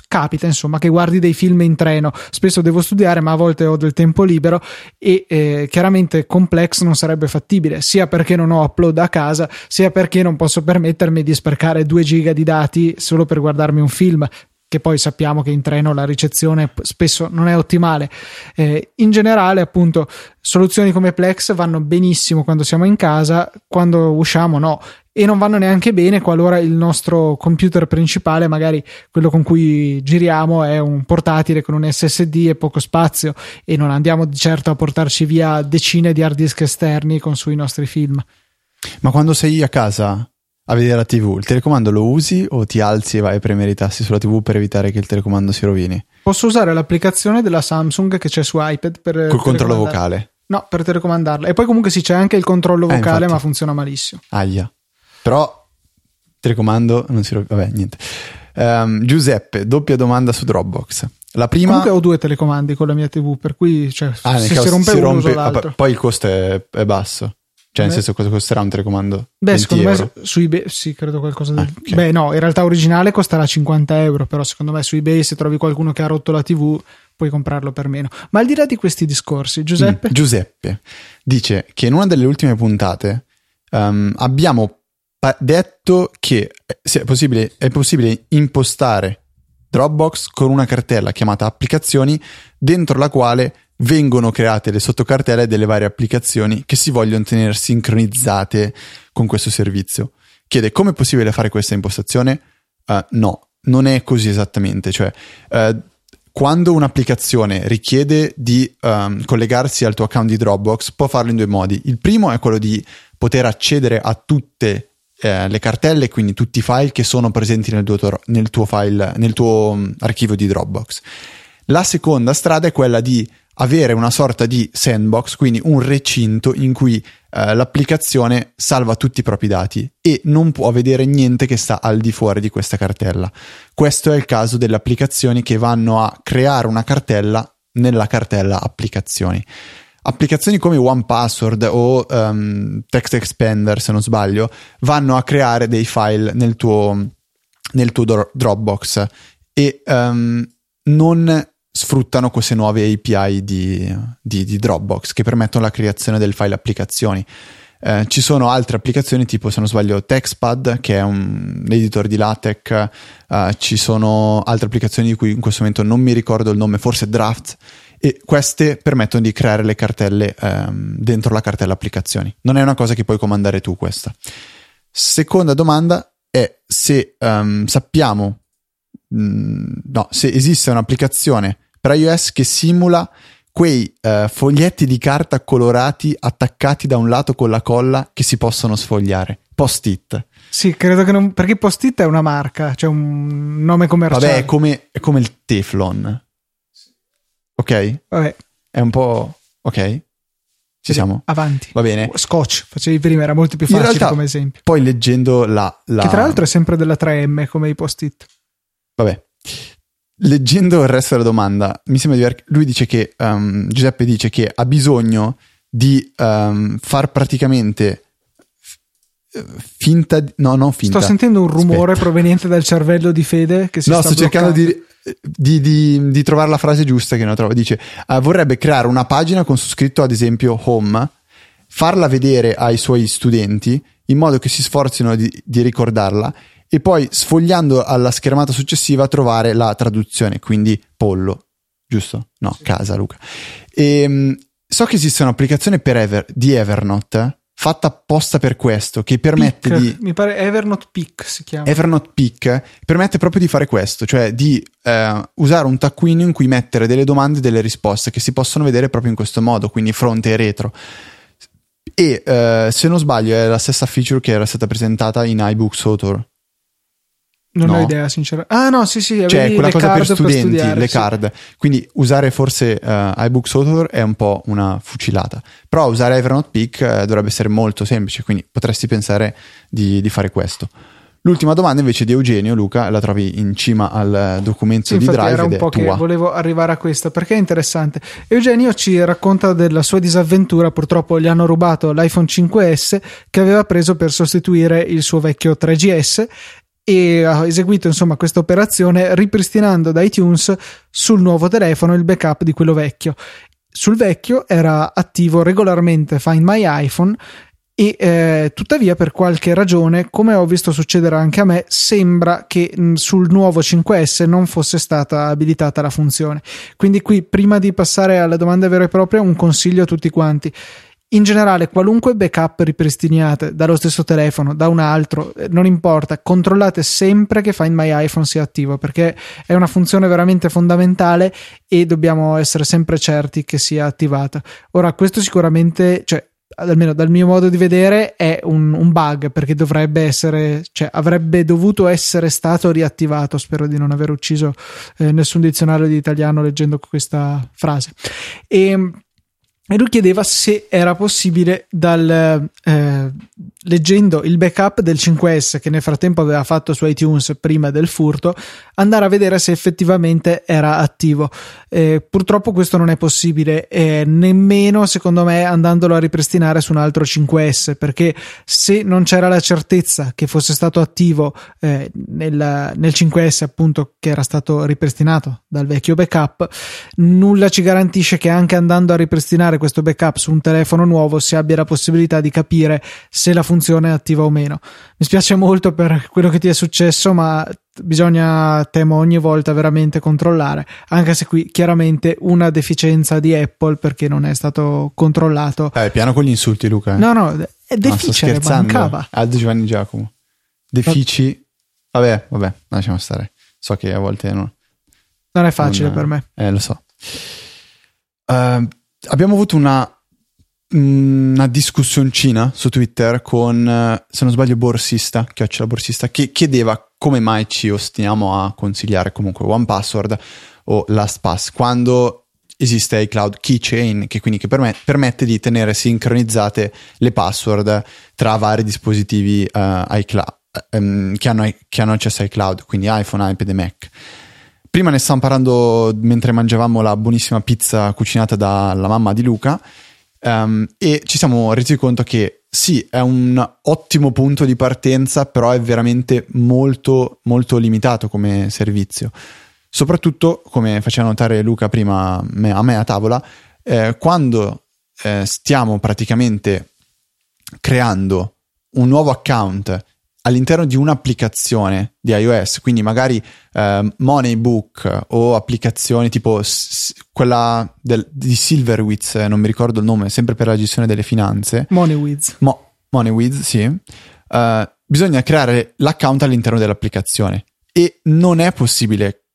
Speaker 1: capita insomma che guardi dei film in treno spesso devo studiare ma a volte ho del tempo libero e eh, chiaramente complex non sarebbe fattibile sia perché non ho upload a casa sia perché non posso permettermi di sprecare 2 giga di dati solo per guardarmi un film che poi sappiamo che in treno la ricezione spesso non è ottimale. Eh, in generale, appunto, soluzioni come Plex vanno benissimo quando siamo in casa, quando usciamo no. E non vanno neanche bene qualora il nostro computer principale, magari quello con cui giriamo, è un portatile con un SSD e poco spazio e non andiamo di certo a portarci via decine di hard disk esterni con sui nostri film.
Speaker 2: Ma quando sei a casa a vedere la TV, il telecomando lo usi o ti alzi e vai a premere i tasti sulla TV per evitare che il telecomando si rovini?
Speaker 1: Posso usare l'applicazione della Samsung che c'è su iPad per
Speaker 2: col controllo vocale.
Speaker 1: No, per telecomandarla. E poi comunque sì, c'è anche il controllo eh, vocale, eh, ma funziona malissimo.
Speaker 2: Aia. Però telecomando non si rovina. Vabbè, niente. Um, Giuseppe, doppia domanda su Dropbox. La prima...
Speaker 1: Comunque ho due telecomandi con la mia TV, per cui cioè, ah, se si rompe, si rompe uno, ah,
Speaker 2: poi il costo è, è basso. Cioè, nel senso, cosa costerà un telecomando?
Speaker 1: Beh, secondo
Speaker 2: euro?
Speaker 1: me su eBay, sì, credo qualcosa del...
Speaker 2: Ah, okay.
Speaker 1: Beh, no, in realtà originale costerà 50 euro, però secondo me su eBay se trovi qualcuno che ha rotto la TV puoi comprarlo per meno. Ma al di là di questi discorsi, Giuseppe?
Speaker 2: Mm, Giuseppe dice che in una delle ultime puntate um, abbiamo pa- detto che è possibile, è possibile impostare Dropbox con una cartella chiamata applicazioni dentro la quale vengono create le sottocartelle delle varie applicazioni che si vogliono tenere sincronizzate con questo servizio. Chiede come è possibile fare questa impostazione? Uh, no, non è così esattamente. Cioè, uh, quando un'applicazione richiede di um, collegarsi al tuo account di Dropbox, può farlo in due modi. Il primo è quello di poter accedere a tutte eh, le cartelle, quindi tutti i file che sono presenti nel tuo, nel tuo file, nel tuo um, archivio di Dropbox. La seconda strada è quella di avere una sorta di sandbox, quindi un recinto in cui eh, l'applicazione salva tutti i propri dati e non può vedere niente che sta al di fuori di questa cartella. Questo è il caso delle applicazioni che vanno a creare una cartella nella cartella applicazioni. Applicazioni come OnePassword o um, Text se non sbaglio, vanno a creare dei file nel tuo, nel tuo Dropbox e um, non sfruttano queste nuove API di, di, di, Dropbox che permettono la creazione del file applicazioni. Eh, ci sono altre applicazioni tipo, se non sbaglio, TextPad, che è un editor di LaTeX, eh, ci sono altre applicazioni di cui in questo momento non mi ricordo il nome, forse Draft, e queste permettono di creare le cartelle ehm, dentro la cartella applicazioni. Non è una cosa che puoi comandare tu questa. Seconda domanda è se um, sappiamo, mh, mm, no, se esiste un'applicazione per iOS che simula quei uh, foglietti di carta colorati attaccati da un lato con la colla che si possono sfogliare. Post-it.
Speaker 1: Sì, credo che non. Perché Post-it è una marca, cioè un nome commerciale.
Speaker 2: Vabbè, è come, è come il Teflon. Ok?
Speaker 1: Vabbè.
Speaker 2: È un po'. Ok? Ci siamo?
Speaker 1: Avanti.
Speaker 2: Va bene.
Speaker 1: Scotch, facevi prima, era molto più facile
Speaker 2: realtà,
Speaker 1: come esempio.
Speaker 2: Poi leggendo la, la.
Speaker 1: Che tra l'altro è sempre della 3M come i Post-it.
Speaker 2: Vabbè leggendo il resto della domanda, mi sembra di aver. Lui dice che um, Giuseppe dice che ha bisogno di um, far praticamente finta. No, non finta.
Speaker 1: Sto sentendo un rumore Aspetta. proveniente dal cervello di Fede che si
Speaker 2: no,
Speaker 1: sta
Speaker 2: sto cercando di, di, di, di, trovare la frase giusta che non trovo. Dice: uh, vorrebbe creare una pagina con su scritto, ad esempio, home, farla vedere ai suoi studenti in modo che si sforzino di, di ricordarla e poi sfogliando alla schermata successiva trovare la traduzione, quindi pollo, giusto? No, sì. casa Luca. E, um, so che esiste un'applicazione per Ever, di Evernote fatta apposta per questo che permette
Speaker 1: Peak,
Speaker 2: di
Speaker 1: mi pare Evernote Peak si chiama
Speaker 2: Evernote Peak permette proprio di fare questo cioè di eh, usare un taccuino in cui mettere delle domande e delle risposte che si possono vedere proprio in questo modo quindi fronte e retro e eh, se non sbaglio è la stessa feature che era stata presentata in iBooks Author
Speaker 1: non
Speaker 2: no.
Speaker 1: ho idea, sinceramente. Ah, no, sì, sì.
Speaker 2: Cioè, quella cosa per studenti,
Speaker 1: per
Speaker 2: le
Speaker 1: sì.
Speaker 2: card. Quindi usare forse uh, iBooks Author è un po' una fucilata. Però usare Evernote Peak uh, dovrebbe essere molto semplice, quindi potresti pensare di, di, fare questo. L'ultima domanda invece di Eugenio, Luca, la trovi in cima al documento
Speaker 1: sì,
Speaker 2: di Drive.
Speaker 1: Era un po' che
Speaker 2: tua.
Speaker 1: volevo arrivare a questo perché è interessante. Eugenio ci racconta della sua disavventura. Purtroppo gli hanno rubato l'iPhone 5S che aveva preso per sostituire il suo vecchio 3GS e ha eseguito insomma questa operazione ripristinando da iTunes sul nuovo telefono il backup di quello vecchio. Sul vecchio era attivo regolarmente Find My iPhone e eh, tuttavia per qualche ragione, come ho visto succedere anche a me, sembra che mh, sul nuovo 5S non fosse stata abilitata la funzione. Quindi qui prima di passare alle domande vere e proprie un consiglio a tutti quanti in generale, qualunque backup ripristiniate dallo stesso telefono, da un altro, non importa, controllate sempre che Find My iPhone sia attivo perché è una funzione veramente fondamentale e dobbiamo essere sempre certi che sia attivata. Ora, questo sicuramente, cioè, almeno dal mio modo di vedere, è un, un bug perché dovrebbe essere, cioè, avrebbe dovuto essere stato riattivato. Spero di non aver ucciso eh, nessun dizionario di italiano leggendo questa frase. E e lui chiedeva se era possibile dal, eh, leggendo il backup del 5S che nel frattempo aveva fatto su iTunes prima del furto, andare a vedere se effettivamente era attivo. Eh, purtroppo questo non è possibile, eh, nemmeno secondo me andandolo a ripristinare su un altro 5S, perché se non c'era la certezza che fosse stato attivo eh, nel, nel 5S, appunto, che era stato ripristinato dal vecchio backup, nulla ci garantisce che anche andando a ripristinare questo backup su un telefono nuovo si abbia la possibilità di capire se la funzione funzione attiva o meno. Mi spiace molto per quello che ti è successo, ma bisogna, temo, ogni volta veramente controllare, anche se qui chiaramente una deficienza di Apple perché non è stato controllato.
Speaker 2: Eh, piano con gli insulti, Luca. Eh.
Speaker 1: No, no, è deficere, no, mancava.
Speaker 2: Aldo Giovanni Giacomo. Defici. Vabbè, vabbè, lasciamo stare. So che a volte non...
Speaker 1: Non è facile non, per me.
Speaker 2: Eh, lo so. Uh, abbiamo avuto una una discussioncina su Twitter con, eh, se non sbaglio, Borsista, chiocciola Borsista, che chiedeva come mai ci ostiniamo a consigliare comunque OnePassword o LastPass quando esiste iCloud Keychain che quindi che permet- permette di tenere sincronizzate le password tra vari dispositivi uh, iCloud, um, che, hanno, che hanno accesso ai cloud, quindi iPhone, iPad e Mac. Prima ne stavamo parlando mentre mangiavamo la buonissima pizza cucinata dalla mamma di Luca Um, e ci siamo resi conto che sì, è un ottimo punto di partenza, però è veramente molto, molto limitato come servizio. Soprattutto, come faceva notare Luca prima a me a tavola, eh, quando eh, stiamo praticamente creando un nuovo account all'interno di un'applicazione di iOS, quindi magari eh, Moneybook o applicazioni tipo s- quella del, di Silverwitz, non mi ricordo il nome, sempre per la gestione delle finanze.
Speaker 1: Moneywiz.
Speaker 2: Mo- Moneywiz, sì. Uh, bisogna creare l'account all'interno dell'applicazione e non è possibile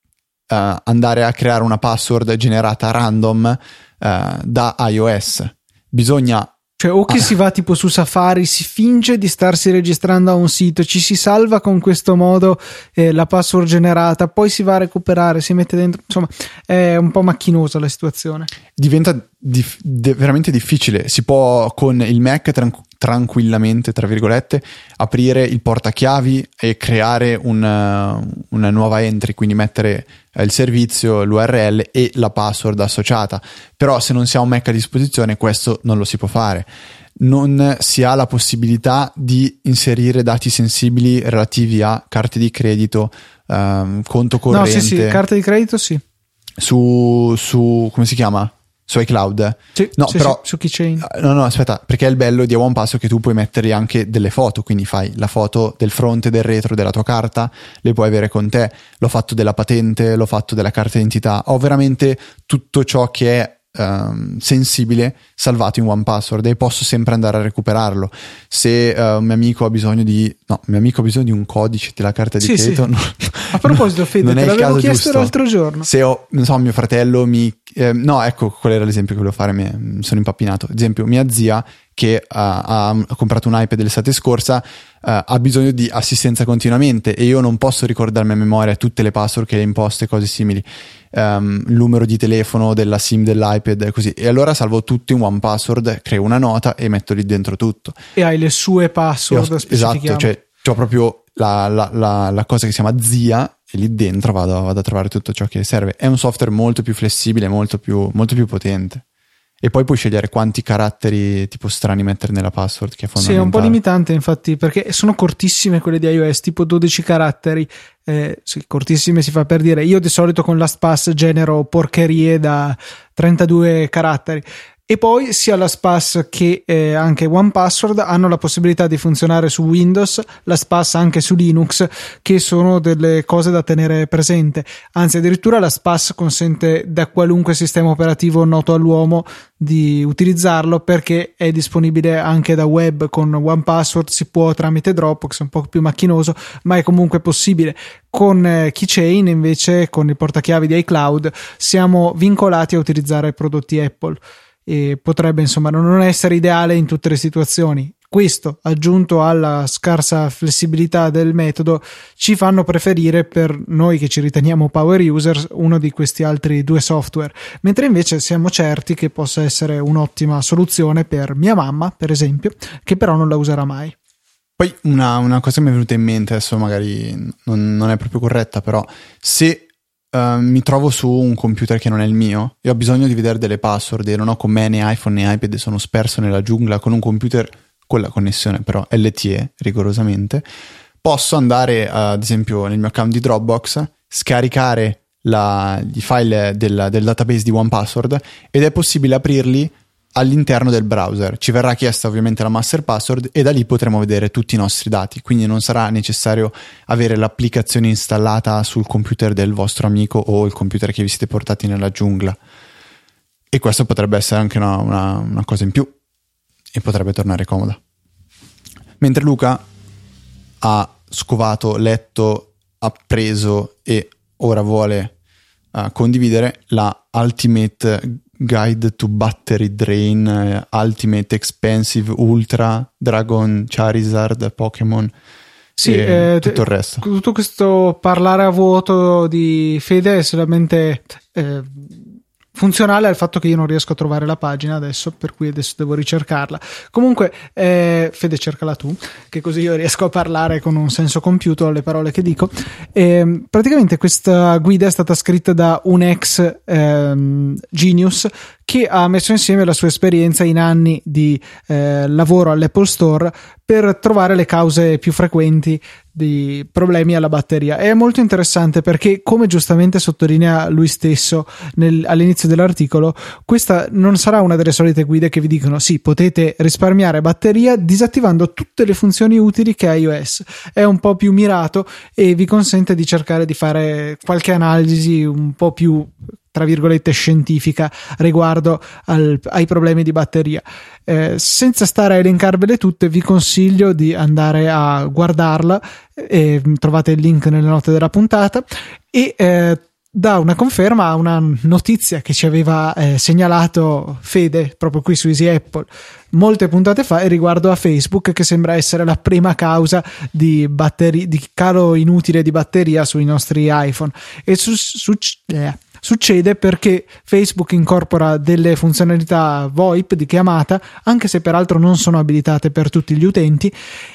Speaker 2: uh, andare a creare una password generata random uh, da iOS. Bisogna
Speaker 1: cioè, o che si va tipo su Safari, si finge di starsi registrando a un sito, ci si salva con questo modo eh, la password generata, poi si va a recuperare, si mette dentro. Insomma, è un po' macchinosa la situazione.
Speaker 2: Diventa dif- de- veramente difficile. Si può con il Mac tran- tranquillamente, tra virgolette, aprire il portachiavi e creare una, una nuova entry, quindi mettere il servizio, l'URL e la password associata. Però se non si ha un Mac a disposizione questo non lo si può fare. Non si ha la possibilità di inserire dati sensibili relativi a carte di credito, ehm, conto corrente.
Speaker 1: No, sì, sì, carte di credito sì.
Speaker 2: Su, su come si chiama? Su iCloud.
Speaker 1: Sì, no, sì, però, sì, su Keychain.
Speaker 2: Eh, no, no, aspetta, perché è il bello di OnePass che tu puoi mettere anche delle foto, quindi fai la foto del fronte del retro della tua carta, le puoi avere con te. L'ho fatto della patente, l'ho fatto della carta d'identità. Ho veramente tutto ciò che è um, sensibile salvato in OnePassword e posso sempre andare a recuperarlo. Se uh, un mio amico ha bisogno di no, mio amico ha bisogno di un codice della carta di sì, credito. Sì.
Speaker 1: No, a proposito, [LAUGHS] Fede, te l'avevo chiesto giusto. l'altro giorno.
Speaker 2: Se ho, non so, mio fratello mi eh, no, ecco, qual era l'esempio che volevo fare, mi sono impappinato. Ad esempio, mia zia che ha, ha comprato un iPad l'estate scorsa uh, ha bisogno di assistenza continuamente e io non posso ricordarmi a memoria tutte le password che le imposte e cose simili um, il numero di telefono della SIM dell'iPad e così. E allora salvo tutto in one password, creo una nota e metto lì dentro tutto.
Speaker 1: E hai le sue password ho,
Speaker 2: Esatto, cioè ho proprio la, la, la, la, cosa che si chiama zia e lì dentro vado, vado, a trovare tutto ciò che serve. È un software molto più flessibile, molto più, molto più potente. E poi puoi scegliere quanti caratteri tipo strani mettere nella password, che è fondamentale.
Speaker 1: Sì, è un po' limitante infatti, perché sono cortissime quelle di iOS, tipo 12 caratteri. Eh, sì, cortissime si fa per dire. Io di solito con LastPass genero porcherie da 32 caratteri. E poi sia la SPAS che eh, anche OnePassword hanno la possibilità di funzionare su Windows, la SPAS anche su Linux, che sono delle cose da tenere presente. Anzi, addirittura la SPAS consente da qualunque sistema operativo noto all'uomo di utilizzarlo perché è disponibile anche da web con OnePassword, si può tramite Dropbox, un po' più macchinoso, ma è comunque possibile. Con eh, Keychain invece, con il portachiavi di iCloud, siamo vincolati a utilizzare prodotti Apple e potrebbe insomma non essere ideale in tutte le situazioni. Questo, aggiunto alla scarsa flessibilità del metodo, ci fanno preferire per noi che ci riteniamo power users uno di questi altri due software, mentre invece siamo certi che possa essere un'ottima soluzione per mia mamma, per esempio, che però non la userà mai.
Speaker 2: Poi una, una, cosa mi è venuta in mente, adesso magari non, non è proprio corretta, però se uh, mi trovo su un computer che non è il mio e ho bisogno di vedere delle password e non ho con me né iPhone né iPad e sono sperso nella giungla con un computer con la connessione però LTE rigorosamente, posso andare uh, ad esempio nel mio account di Dropbox, scaricare la, i file del, del database di OnePassword ed è possibile aprirli all'interno del browser. Ci verrà chiesta ovviamente la master password e da lì potremo vedere tutti i nostri dati, quindi non sarà necessario avere l'applicazione installata sul computer del vostro amico o il computer che vi siete portati nella giungla. E questo potrebbe essere anche una, una, una cosa in più e potrebbe tornare comoda. Mentre Luca ha scovato, letto, appreso e ora vuole uh, condividere la Ultimate Guide to Battery Drain, uh, Ultimate Expensive Ultra, Dragon Charizard, Pokémon. Sì, eh, tutto il resto.
Speaker 1: Tutto questo parlare a vuoto di Fede è solamente eh, funzionale al fatto che io non riesco a trovare la pagina adesso, per cui adesso devo ricercarla. Comunque, eh, Fede, cercala tu, che così io riesco a parlare con un senso compiuto alle parole che dico. E, praticamente questa guida è stata scritta da un ex ehm, genius che ha messo insieme la sua esperienza in anni di eh, lavoro all'Apple Store per trovare le cause più frequenti di problemi alla batteria. È molto interessante perché, come giustamente sottolinea lui stesso nel, all'inizio dell'articolo, questa non sarà una delle solite guide che vi dicono sì, potete risparmiare batteria disattivando tutte le funzioni utili che ha iOS. È un po' più mirato e vi consente di cercare di fare qualche analisi un po' più tra virgolette scientifica riguardo al, ai problemi di batteria. Eh, senza stare a elencarvele tutte, vi consiglio di andare a guardarla. Eh, trovate il link nelle note della puntata e eh, dà una conferma a una notizia che ci aveva eh, segnalato Fede proprio qui su Easy Apple molte puntate fa riguardo a Facebook che sembra essere la prima causa di, batteri- di calo inutile di batteria sui nostri iPhone e su, su eh, Succede perché Facebook incorpora delle funzionalità VoIP di chiamata, anche se peraltro non sono abilitate per tutti gli utenti,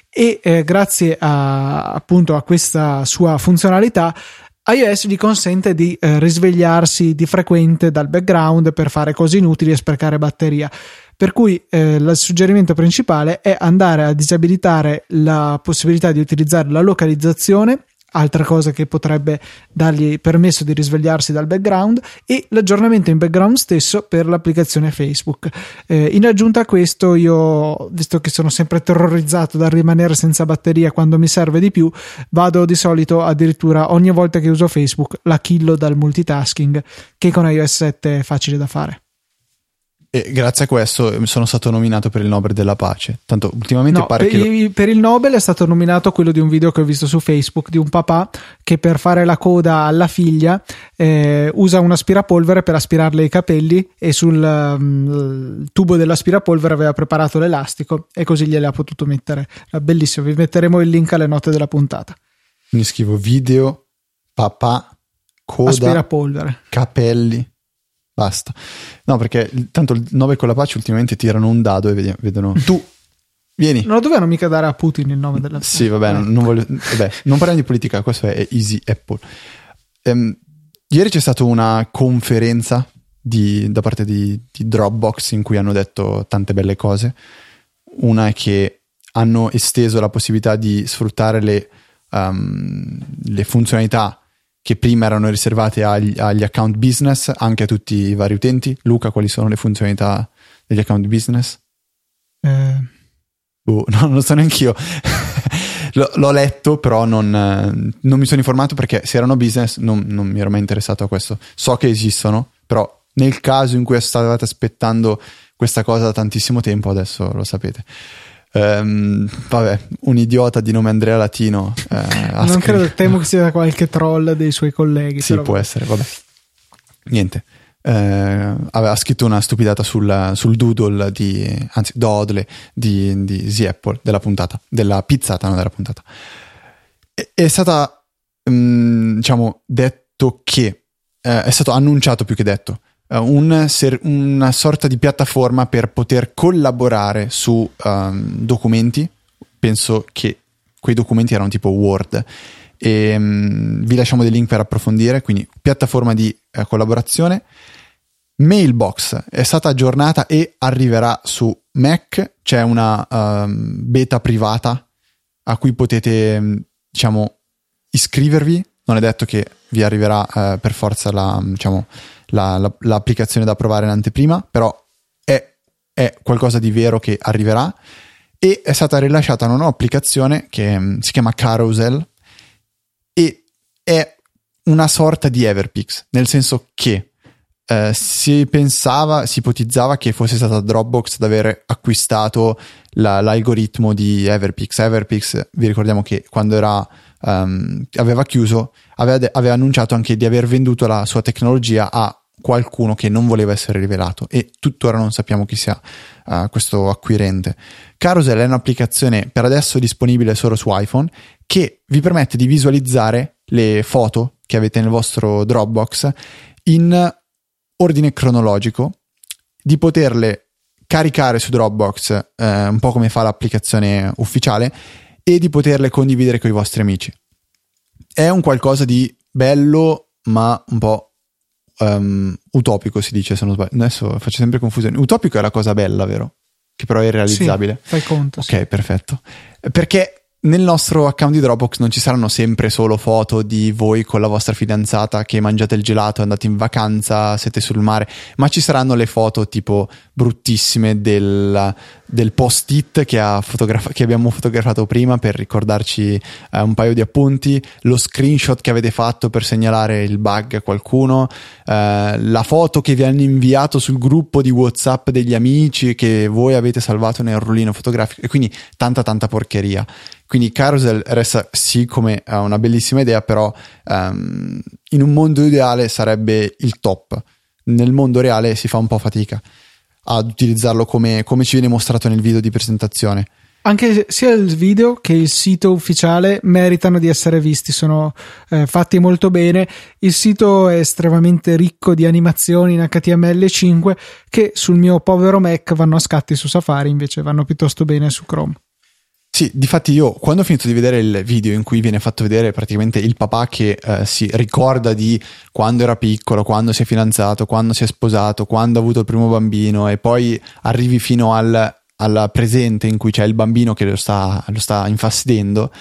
Speaker 1: e eh, grazie a, appunto a questa sua funzionalità iOS gli consente di eh, risvegliarsi di frequente dal background per fare cose inutili e sprecare batteria. Per cui eh, il suggerimento principale è andare a disabilitare la possibilità di utilizzare la localizzazione altra cosa che potrebbe dargli permesso di risvegliarsi dal background e l'aggiornamento in background stesso per l'applicazione Facebook. Eh, in aggiunta a questo, io, visto che sono sempre terrorizzato dal rimanere senza batteria quando mi serve di più, vado di solito addirittura ogni volta che uso Facebook la killo dal multitasking, che con iOS 7 è facile da fare.
Speaker 2: E grazie a questo sono stato nominato per il Nobel della pace. Tanto ultimamente
Speaker 1: no,
Speaker 2: pare
Speaker 1: per,
Speaker 2: che.
Speaker 1: Lo... Per il Nobel è stato nominato quello di un video che ho visto su Facebook di un papà che per fare la coda alla figlia eh, usa un aspirapolvere per aspirarle i capelli e sul um, tubo dell'aspirapolvere aveva preparato l'elastico e così gliel'ha potuto mettere. Bellissimo, vi metteremo il link alle note della puntata.
Speaker 2: Mi scrivo video, papà, coda,
Speaker 1: aspirapolvere,
Speaker 2: capelli. Basta. No, perché tanto il 9 con la pace ultimamente tirano un dado e vedono. [LAUGHS] Tu vieni.
Speaker 1: Non lo dovevano mica dare a Putin il nome della
Speaker 2: Sì, vabbè, non, non, voglio, vabbè, non parliamo di politica, questo è Easy Apple. Um, ieri c'è stata una conferenza di, da parte di, di, Dropbox in cui hanno detto tante belle cose. Una è che hanno esteso la possibilità di sfruttare le, um, le funzionalità che prima erano riservate agli, agli, account business anche a tutti i vari utenti. Luca, quali sono le funzionalità degli account business?
Speaker 1: Eh.
Speaker 2: Uh, [LAUGHS] no, non lo so neanche io. [LAUGHS] l'ho letto, però non, non, mi sono informato perché se erano business non, non, mi ero mai interessato a questo. So che esistono, però nel caso in cui stavate aspettando questa cosa da tantissimo tempo, adesso lo sapete. Um, vabbè, un idiota di nome Andrea Latino.
Speaker 1: Eh, non scritto... credo, temo che sia qualche troll dei suoi colleghi.
Speaker 2: Sì, può essere, vabbè. Niente. Eh, aveva scritto una stupidata sul, sul doodle di, anzi, doodle di, di Z Apple della puntata, della pizzata, non della puntata. E, è stata, um, diciamo, detto che, eh, è stato annunciato più che detto un ser- una sorta di piattaforma per poter collaborare su um, documenti penso che quei documenti erano tipo Word. E, um, vi lasciamo dei link per approfondire, quindi piattaforma di eh, collaborazione. Mailbox è stata aggiornata e arriverà su Mac, c'è una um, beta privata a cui potete, diciamo, iscrivervi. Non è detto che vi arriverà uh, per forza la, diciamo, la, la, l'applicazione da provare in anteprima, però è, è, qualcosa di vero che arriverà. E è stata rilasciata una nuova applicazione che um, si chiama Carousel e è una sorta di Everpix, nel senso che eh, si pensava, si ipotizzava che fosse stata Dropbox ad aver acquistato la, l'algoritmo di Everpix. Everpix, vi ricordiamo che quando era, um, aveva chiuso, aveva, aveva annunciato anche di aver venduto la sua tecnologia a qualcuno che non voleva essere rivelato e tuttora non sappiamo chi sia uh, questo acquirente. Carousel è un'applicazione per adesso disponibile solo su iPhone che vi permette di visualizzare le foto che avete nel vostro Dropbox in ordine cronologico, di poterle caricare su Dropbox, eh, un po' come fa l'applicazione ufficiale, e di poterle condividere con i vostri amici. È un qualcosa di bello, ma un po' um, utopico, si dice se non sbaglio. Adesso faccio sempre confusione. Utopico è la cosa bella, vero? Che però è irrealizzabile.
Speaker 1: Sì, fai conto.
Speaker 2: Ok, sì. perfetto. Perché nel nostro account di Dropbox non ci saranno sempre solo foto di voi con la vostra fidanzata che mangiate il gelato, andate in vacanza, siete sul mare, ma ci saranno le foto tipo bruttissime del, del post-it che, fotograf- che, abbiamo fotografato prima per ricordarci eh, un paio di appunti, lo screenshot che avete fatto per segnalare il bug a qualcuno, eh, la foto che vi hanno inviato sul gruppo di WhatsApp degli amici che voi avete salvato nel rullino fotografico e quindi tanta tanta porcheria. Quindi Carousel resta sì come uh, una bellissima idea, però um, in un mondo ideale sarebbe il top. Nel mondo reale si fa un po' fatica ad utilizzarlo come, come ci viene mostrato nel video di presentazione.
Speaker 1: Anche sia il video che il sito ufficiale meritano di essere visti, sono eh, fatti molto bene. Il sito è estremamente ricco di animazioni in HTML5 che sul mio povero Mac vanno a scatti su Safari, invece vanno piuttosto bene su Chrome.
Speaker 2: Sì, difatti io quando ho finito di vedere il video in cui viene fatto vedere praticamente il papà che eh, si ricorda di quando era piccolo, quando si è fidanzato, quando si è sposato, quando ha avuto il primo bambino e poi arrivi fino al, al presente in cui c'è il bambino che lo sta, lo sta infastidendo,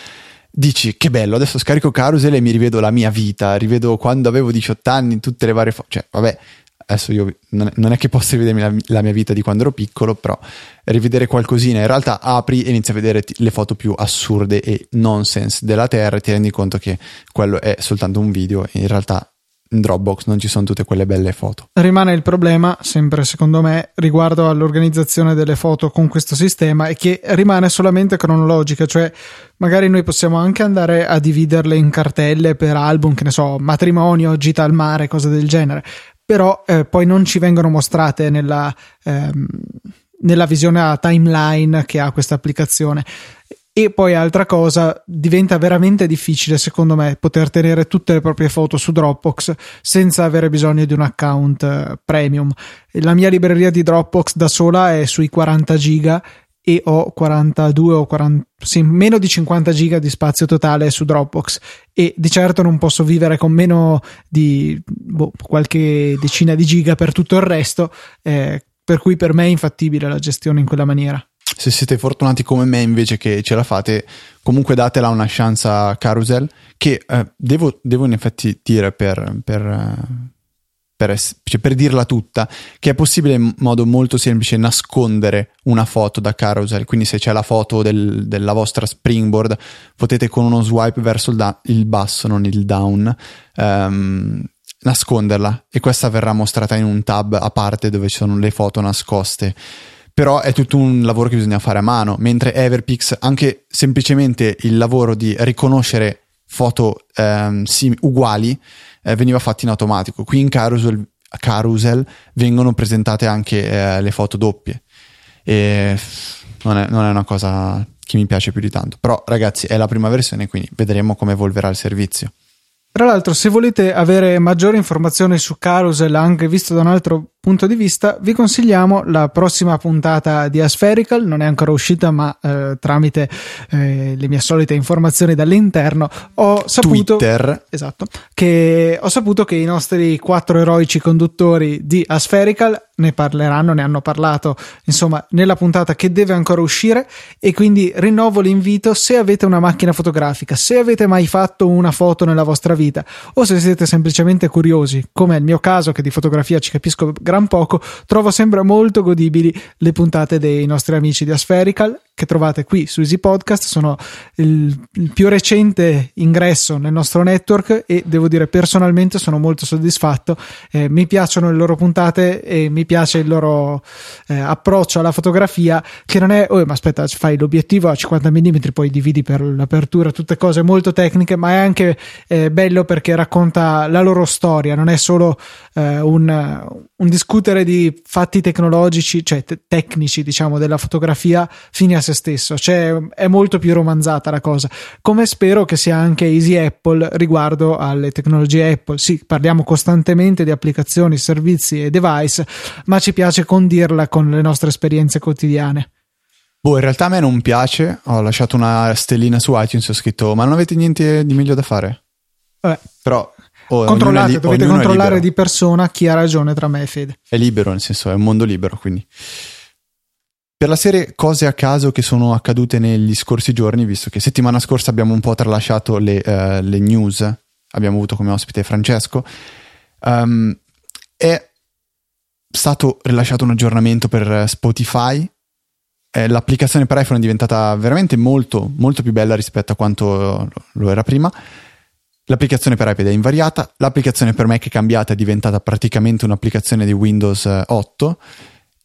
Speaker 2: dici che bello, adesso scarico Carousel e mi rivedo la mia vita, rivedo quando avevo 18 anni, tutte le varie foto, cioè vabbè adesso io non è che posso rivedermi la, la, mia vita di quando ero piccolo, però rivedere qualcosina, in realtà apri e inizi a vedere le foto più assurde e nonsense della Terra e ti rendi conto che quello è soltanto un video. In realtà in Dropbox non ci sono tutte quelle belle foto.
Speaker 1: Rimane il problema, sempre secondo me, riguardo all'organizzazione delle foto con questo sistema e che rimane solamente cronologica, cioè magari noi possiamo anche andare a dividerle in cartelle per album, che ne so, matrimonio, gita al mare, cose del genere, però eh, poi non ci vengono mostrate nella, ehm, nella visione a timeline che ha questa applicazione. E poi altra cosa, diventa veramente difficile secondo me poter tenere tutte le proprie foto su Dropbox senza avere bisogno di un account eh, premium. La mia libreria di Dropbox da sola è sui 40 giga e ho 42 o 40, sì, meno di 50 giga di spazio totale su Dropbox e di certo non posso vivere con meno di boh, qualche decina di giga per tutto il resto, eh, per cui per me è infattibile la gestione in quella maniera.
Speaker 2: Se siete fortunati come me invece che ce la fate, comunque datela una chance a Carousel che eh, devo, devo, in effetti dire per, per eh, per, cioè per, dirla tutta, che è possibile in modo molto semplice nascondere una foto da carousel. Quindi, se c'è la foto del, della vostra springboard, potete con uno swipe verso il, da- il basso, non il down, um, nasconderla e questa verrà mostrata in un tab a parte dove ci sono le foto nascoste. Però è tutto un lavoro che bisogna fare a mano, mentre Everpix, anche semplicemente il lavoro di riconoscere foto um, sim- uguali, eh, veniva fatto in automatico. Qui in Carousel, Carousel vengono presentate anche eh, le foto doppie e non è, non è una cosa che mi piace più di tanto. Però ragazzi è la prima versione, quindi vedremo come evolverà il servizio.
Speaker 1: Tra l'altro, se volete avere maggiori informazioni su Carousel, anche visto da un altro punto di vista, vi consigliamo la prossima puntata di Aspherical, non è ancora uscita, ma eh, tramite eh, le mie solite informazioni dall'interno ho saputo
Speaker 2: Twitter.
Speaker 1: Esatto, che ho saputo che i nostri quattro eroici conduttori di Aspherical ne parleranno, ne hanno parlato, insomma, nella puntata che deve ancora uscire. E quindi rinnovo l'invito se avete una macchina fotografica, se avete mai fatto una foto nella vostra vita o se siete semplicemente curiosi, come è il mio caso che di fotografia ci capisco gran poco, trovo sempre molto godibili le puntate dei nostri amici di Aspherical che trovate qui su Easy Podcast, sono il, il più recente ingresso nel nostro network e devo dire personalmente sono molto soddisfatto, eh, mi piacciono le loro puntate e mi piace il loro eh, approccio alla fotografia che non è, oh ma aspetta fai l'obiettivo a 50 mm poi dividi per l'apertura, tutte cose molto tecniche ma è anche eh, bello perché racconta la loro storia, non è solo eh, un, un, discutere di fatti tecnologici, cioè te- tecnici diciamo della fotografia fini a se stesso, cioè è molto più romanzata la cosa, come spero che sia anche Easy Apple riguardo alle tecnologie Apple. Sì, parliamo costantemente di applicazioni, servizi e device, ma ci piace condirla con le nostre esperienze quotidiane.
Speaker 2: Boh, in realtà a me non piace, ho lasciato una stellina su iTunes e ho scritto ma non avete niente di meglio da fare?
Speaker 1: Vabbè.
Speaker 2: Però
Speaker 1: oh, controllate, li- dovete controllare di persona chi ha ragione tra me e Fede.
Speaker 2: È libero, nel senso è un mondo libero, quindi per la serie cose a caso che sono accadute negli scorsi giorni, visto che settimana scorsa abbiamo un po' tralasciato le, uh, le news, abbiamo avuto come ospite Francesco, um, è stato rilasciato un aggiornamento per Spotify. Eh, l'applicazione per iPhone è diventata veramente molto, molto più bella rispetto a quanto lo era prima. L'applicazione per iPad è invariata, l'applicazione per Mac è cambiata, è diventata praticamente un'applicazione di Windows 8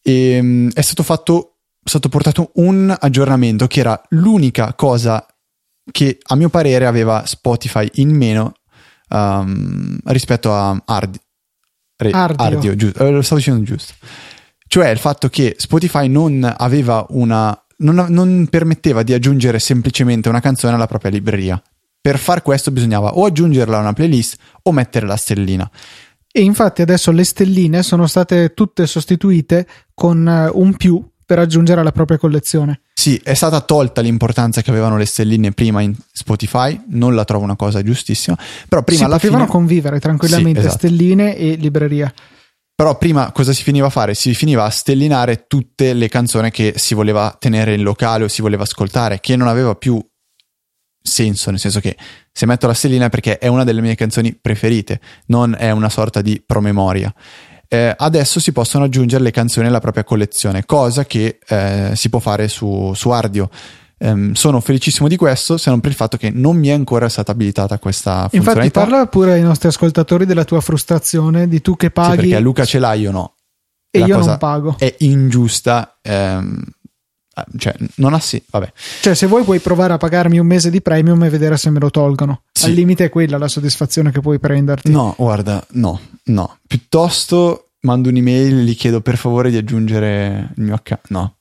Speaker 2: e um, è stato fatto stato portato un aggiornamento che era l'unica cosa che a mio parere aveva Spotify in meno um, rispetto a Ardi.
Speaker 1: Re, Ardio.
Speaker 2: Ardio giusto, eh, lo stavo dicendo giusto. Cioè il fatto che Spotify non aveva una. Non, non permetteva di aggiungere semplicemente una canzone alla propria libreria. Per far questo bisognava o aggiungerla a una playlist o mettere la stellina.
Speaker 1: E infatti adesso le stelline sono state tutte sostituite con eh, un più per aggiungere alla propria collezione.
Speaker 2: Sì, è stata tolta l'importanza che avevano le stelline prima in Spotify, non la trovo una cosa giustissima, però prima
Speaker 1: si
Speaker 2: alla
Speaker 1: potevano
Speaker 2: fine...
Speaker 1: convivere tranquillamente sì, esatto. stelline e libreria.
Speaker 2: Però prima cosa si finiva a fare? Si finiva a stellinare tutte le canzoni che si voleva tenere in locale o si voleva ascoltare, che non aveva più senso, nel senso che se metto la stellina è perché è una delle mie canzoni preferite, non è una sorta di promemoria eh, adesso si possono aggiungere le canzoni alla propria collezione, cosa che eh, si può fare su, su Ardio. Um, sono felicissimo di questo, se non per il fatto che non mi è ancora stata abilitata questa funzionalità.
Speaker 1: Infatti, parla pure ai nostri ascoltatori della tua frustrazione, di tu che paghi. Sì,
Speaker 2: perché Luca ce l'hai, io no.
Speaker 1: E La io non pago.
Speaker 2: È ingiusta. Ehm, cioè, non ha sì, vabbè.
Speaker 1: Cioè, se vuoi puoi provare a pagarmi un mese di premium e vedere se me lo tolgono. Sì. Al limite è quella la soddisfazione che puoi prenderti.
Speaker 2: No, guarda, no, no. Piuttosto mando un'email e gli chiedo per favore di aggiungere il mio account. No.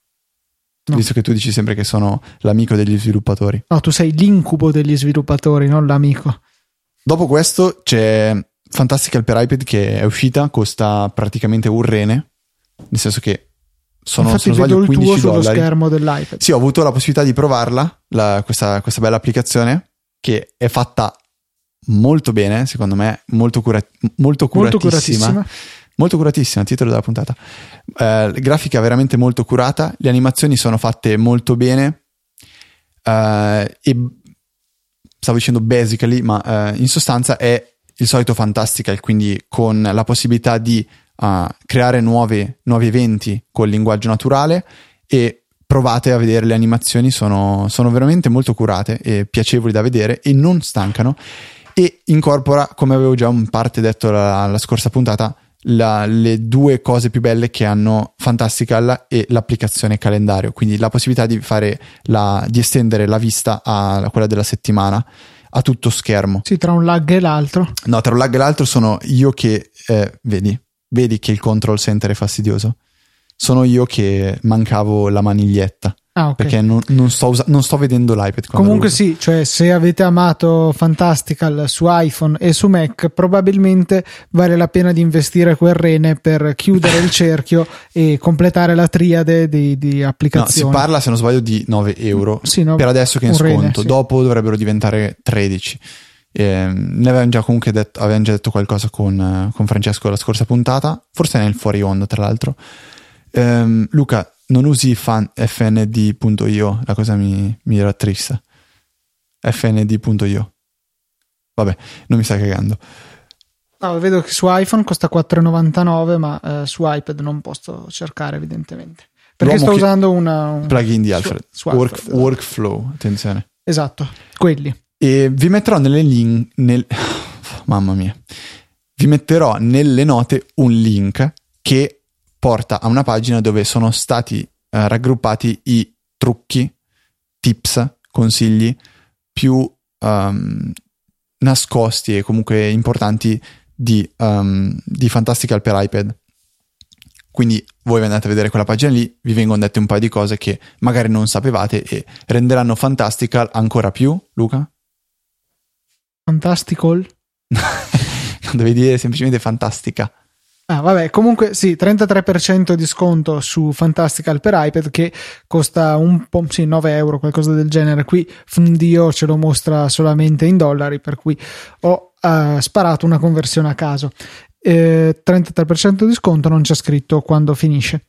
Speaker 2: no. Visto che tu dici sempre che sono l'amico degli sviluppatori.
Speaker 1: No, tu sei l'incubo degli sviluppatori, non l'amico.
Speaker 2: Dopo questo c'è Fantastical per iPad che è uscita, costa praticamente un rene, nel senso che sono
Speaker 1: Infatti
Speaker 2: se non
Speaker 1: sbaglio,
Speaker 2: vedo il 15
Speaker 1: tuo
Speaker 2: dollari.
Speaker 1: sullo schermo dell'iPad.
Speaker 2: Sì, ho avuto la possibilità di provarla, la, questa, questa, bella applicazione che è fatta molto bene, secondo me, molto, cura, molto curatissima. Molto curatissima. Molto curatissima, titolo della puntata. Eh, grafica veramente molto curata, le animazioni sono fatte molto bene eh, e stavo dicendo basically, ma eh, in sostanza è il solito fantastical, quindi con la possibilità di uh, creare nuove, nuovi eventi col linguaggio naturale e provate a vedere le animazioni, sono, sono veramente molto curate e piacevoli da vedere e non stancano e incorpora, come avevo già in parte detto la, la scorsa puntata, la, le due cose più belle che hanno Fantastical e l'applicazione calendario, quindi la possibilità di, la, di estendere la vista a quella della settimana a tutto schermo.
Speaker 1: Sì, tra un lag e l'altro.
Speaker 2: No, tra un lag e l'altro sono io che, eh, vedi, vedi che il control center è fastidioso. Sono io che mancavo la maniglietta.
Speaker 1: Ah, ok.
Speaker 2: Perché non, non sto, usa- non sto vedendo l'iPad.
Speaker 1: Comunque sì, cioè se avete amato Fantastical su iPhone e su Mac, probabilmente vale la pena di investire quel rene per chiudere il [LAUGHS] cerchio e completare la triade di, di
Speaker 2: No, si
Speaker 1: applicazioni.
Speaker 2: parla, se non sbaglio, di 9 euro.
Speaker 1: Sì, no,
Speaker 2: per adesso che è in
Speaker 1: un rene,
Speaker 2: sconto.
Speaker 1: sì.
Speaker 2: Dopo dovrebbero diventare 13. Ehm, ne avevamo già comunque detto, avevamo già detto qualcosa con, eh, con Francesco la scorsa puntata, forse nel fuori onda, tra l'altro. Ehm, Luca, non usi fan, fnd.io, la cosa mi, mi rattrista. fnd.io. Vabbè, non mi sta cagando.
Speaker 1: No, vedo che su iPhone costa 4,99, ma eh, su iPad non posso cercare evidentemente. Perché
Speaker 2: L'uomo
Speaker 1: sto usando una... un-
Speaker 2: Plugin di
Speaker 1: su-
Speaker 2: Alfred.
Speaker 1: su
Speaker 2: Work-
Speaker 1: Alfred, esatto.
Speaker 2: workflow, attenzione.
Speaker 1: Esatto, quelli.
Speaker 2: E vi metterò nelle link. Nel, mamma mia. Vi metterò nelle note un link che porta a una pagina dove sono stati eh, raggruppati i trucchi, tips, consigli più ehm, nascosti e comunque importanti di, ehm, di Fantastical per iPad. Quindi voi andate a vedere quella pagina lì, vi vengono dette un paio di cose che magari non sapevate e renderanno Fantastical ancora più, Luca?
Speaker 1: Fantastical. [LAUGHS]
Speaker 2: Devi dire semplicemente fantastica.
Speaker 1: Ah, vabbè, comunque sì, 33% di sconto su Fantastical per iPad che costa un po', sì, 9 euro, qualcosa del genere. Qui Fundio ce lo mostra solamente in dollari, per cui ho eh, sparato una conversione a caso. Eh, 33% di sconto, non c'è scritto quando finisce.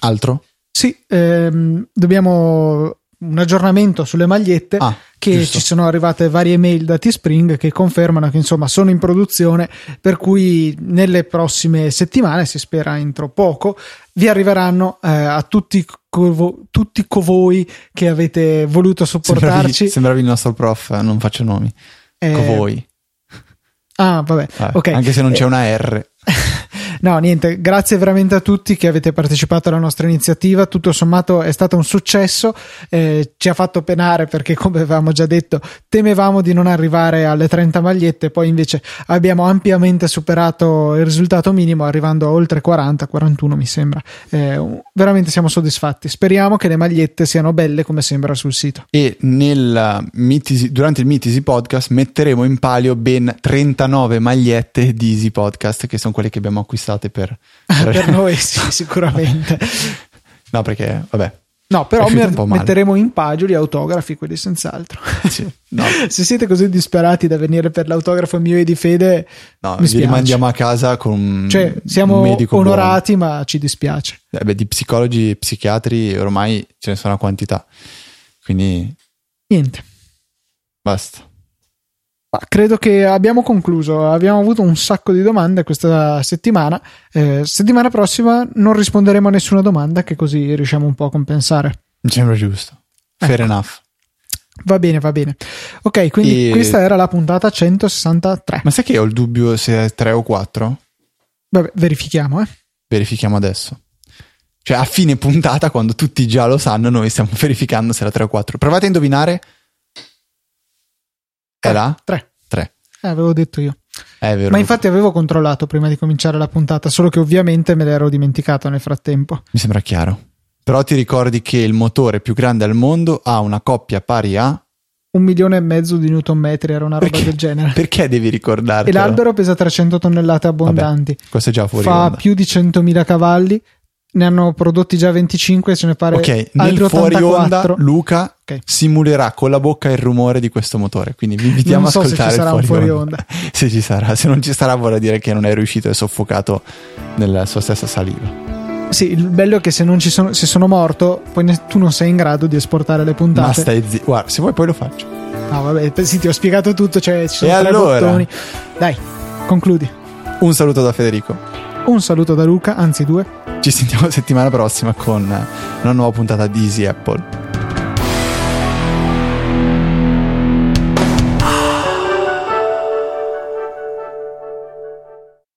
Speaker 2: Altro?
Speaker 1: Sì, ehm, dobbiamo un aggiornamento sulle magliette
Speaker 2: Ah,
Speaker 1: che
Speaker 2: giusto.
Speaker 1: ci sono arrivate varie mail da Teespring che confermano che insomma sono in produzione per cui nelle prossime settimane si spera entro poco vi arriveranno eh, a tutti, co- tutti voi che avete voluto
Speaker 2: Sembravi,
Speaker 1: sopportarci
Speaker 2: sembravi il nostro prof, eh, non faccio nomi.
Speaker 1: Eh,
Speaker 2: voi.
Speaker 1: ah vabbè ok
Speaker 2: Anche se non c'è
Speaker 1: Eh,
Speaker 2: una R. [LAUGHS]
Speaker 1: No, niente, grazie veramente a tutti che avete partecipato alla nostra iniziativa. Tutto sommato è stato un successo, eh, ci ha fatto penare perché, come avevamo già detto, temevamo di non arrivare alle 30 magliette, poi invece abbiamo ampiamente superato il risultato minimo, arrivando a oltre 40, 41 mi sembra. Eh, veramente siamo soddisfatti. Speriamo che le magliette siano belle come sembra sul sito.
Speaker 2: E nel durante il Easy Podcast metteremo in palio ben 39 magliette di Easy Podcast, che sono quelle che abbiamo acquistate [LAUGHS] per...
Speaker 1: per noi, sì, [LAUGHS] sicuramente.
Speaker 2: No, perché, vabbè.
Speaker 1: No, però
Speaker 2: un
Speaker 1: metteremo in pagio gli autografi, quelli senz'altro.
Speaker 2: Sì, [LAUGHS] no.
Speaker 1: Se siete così disperati da venire per l'autografo mio e di fede,
Speaker 2: No,
Speaker 1: mi
Speaker 2: vi rimandiamo a casa con un,
Speaker 1: Cioè,
Speaker 2: un
Speaker 1: siamo
Speaker 2: medico
Speaker 1: onorati, ma ci dispiace.
Speaker 2: buono. Eh beh, di psicologi e psichiatri ormai ce ne sono a quantità. Quindi
Speaker 1: Niente.
Speaker 2: basta.
Speaker 1: Ma credo che abbiamo concluso. Abbiamo avuto un sacco di domande questa settimana. Eh, settimana prossima non risponderemo a nessuna domanda, che così riusciamo un po' a compensare.
Speaker 2: Mi sembra giusto. Fair
Speaker 1: Ecco.
Speaker 2: enough.
Speaker 1: Va bene, va bene. Ok, quindi
Speaker 2: E-
Speaker 1: questa era la puntata 163.
Speaker 2: Ma sai che ho il dubbio se è 3 o 4?
Speaker 1: Vabbè, verifichiamo, eh.
Speaker 2: Verifichiamo adesso. Cioè, a fine puntata, quando tutti già lo sanno, noi stiamo [LAUGHS] verificando se era 3 o 4. Provate a indovinare. È là?
Speaker 1: 3.
Speaker 2: 3.
Speaker 1: Eh, avevo detto io.
Speaker 2: È vero.
Speaker 1: Ma infatti avevo controllato prima di cominciare la puntata, solo che ovviamente me l'ero dimenticato nel frattempo.
Speaker 2: Mi sembra chiaro. Però ti ricordi che il motore più grande al mondo ha una coppia pari a.
Speaker 1: Un milione e mezzo di newton metri era una roba
Speaker 2: Perché?
Speaker 1: del genere. [LAUGHS]
Speaker 2: Perché devi ricordarlo?
Speaker 1: E l'albero pesa 300 tonnellate abbondanti.
Speaker 2: Questo è già fuori.
Speaker 1: Fa
Speaker 2: onda.
Speaker 1: più di 100.000 cavalli. Ne hanno prodotti già 25, ce ne pare
Speaker 2: Ok, nel fuori
Speaker 1: 84.
Speaker 2: onda Luca
Speaker 1: Ok.
Speaker 2: simulerà con la bocca il rumore di questo motore. Quindi vi invitiamo
Speaker 1: Non so
Speaker 2: a
Speaker 1: se ci
Speaker 2: ascoltare
Speaker 1: sarà
Speaker 2: fuori,
Speaker 1: fuori
Speaker 2: onda. [LAUGHS] se ci sarà, se non ci sarà vuol dire che non è riuscito e è soffocato nella sua stessa saliva.
Speaker 1: Sì, il bello è che se, non ci sono, se sono morto, poi ne- tu non sei in grado di esportare le
Speaker 2: Ma
Speaker 1: puntate.
Speaker 2: stai zitto. Guarda, se vuoi poi lo faccio.
Speaker 1: No, vabbè, sì, ti ho spiegato tutto, cioè ci sono
Speaker 2: E
Speaker 1: tre
Speaker 2: allora?
Speaker 1: bottoni. Dai, concludi.
Speaker 2: Un saluto da Federico.
Speaker 1: Un saluto da Luca, anzi due.
Speaker 2: Ci sentiamo settimana prossima con una nuova puntata di Easy Apple.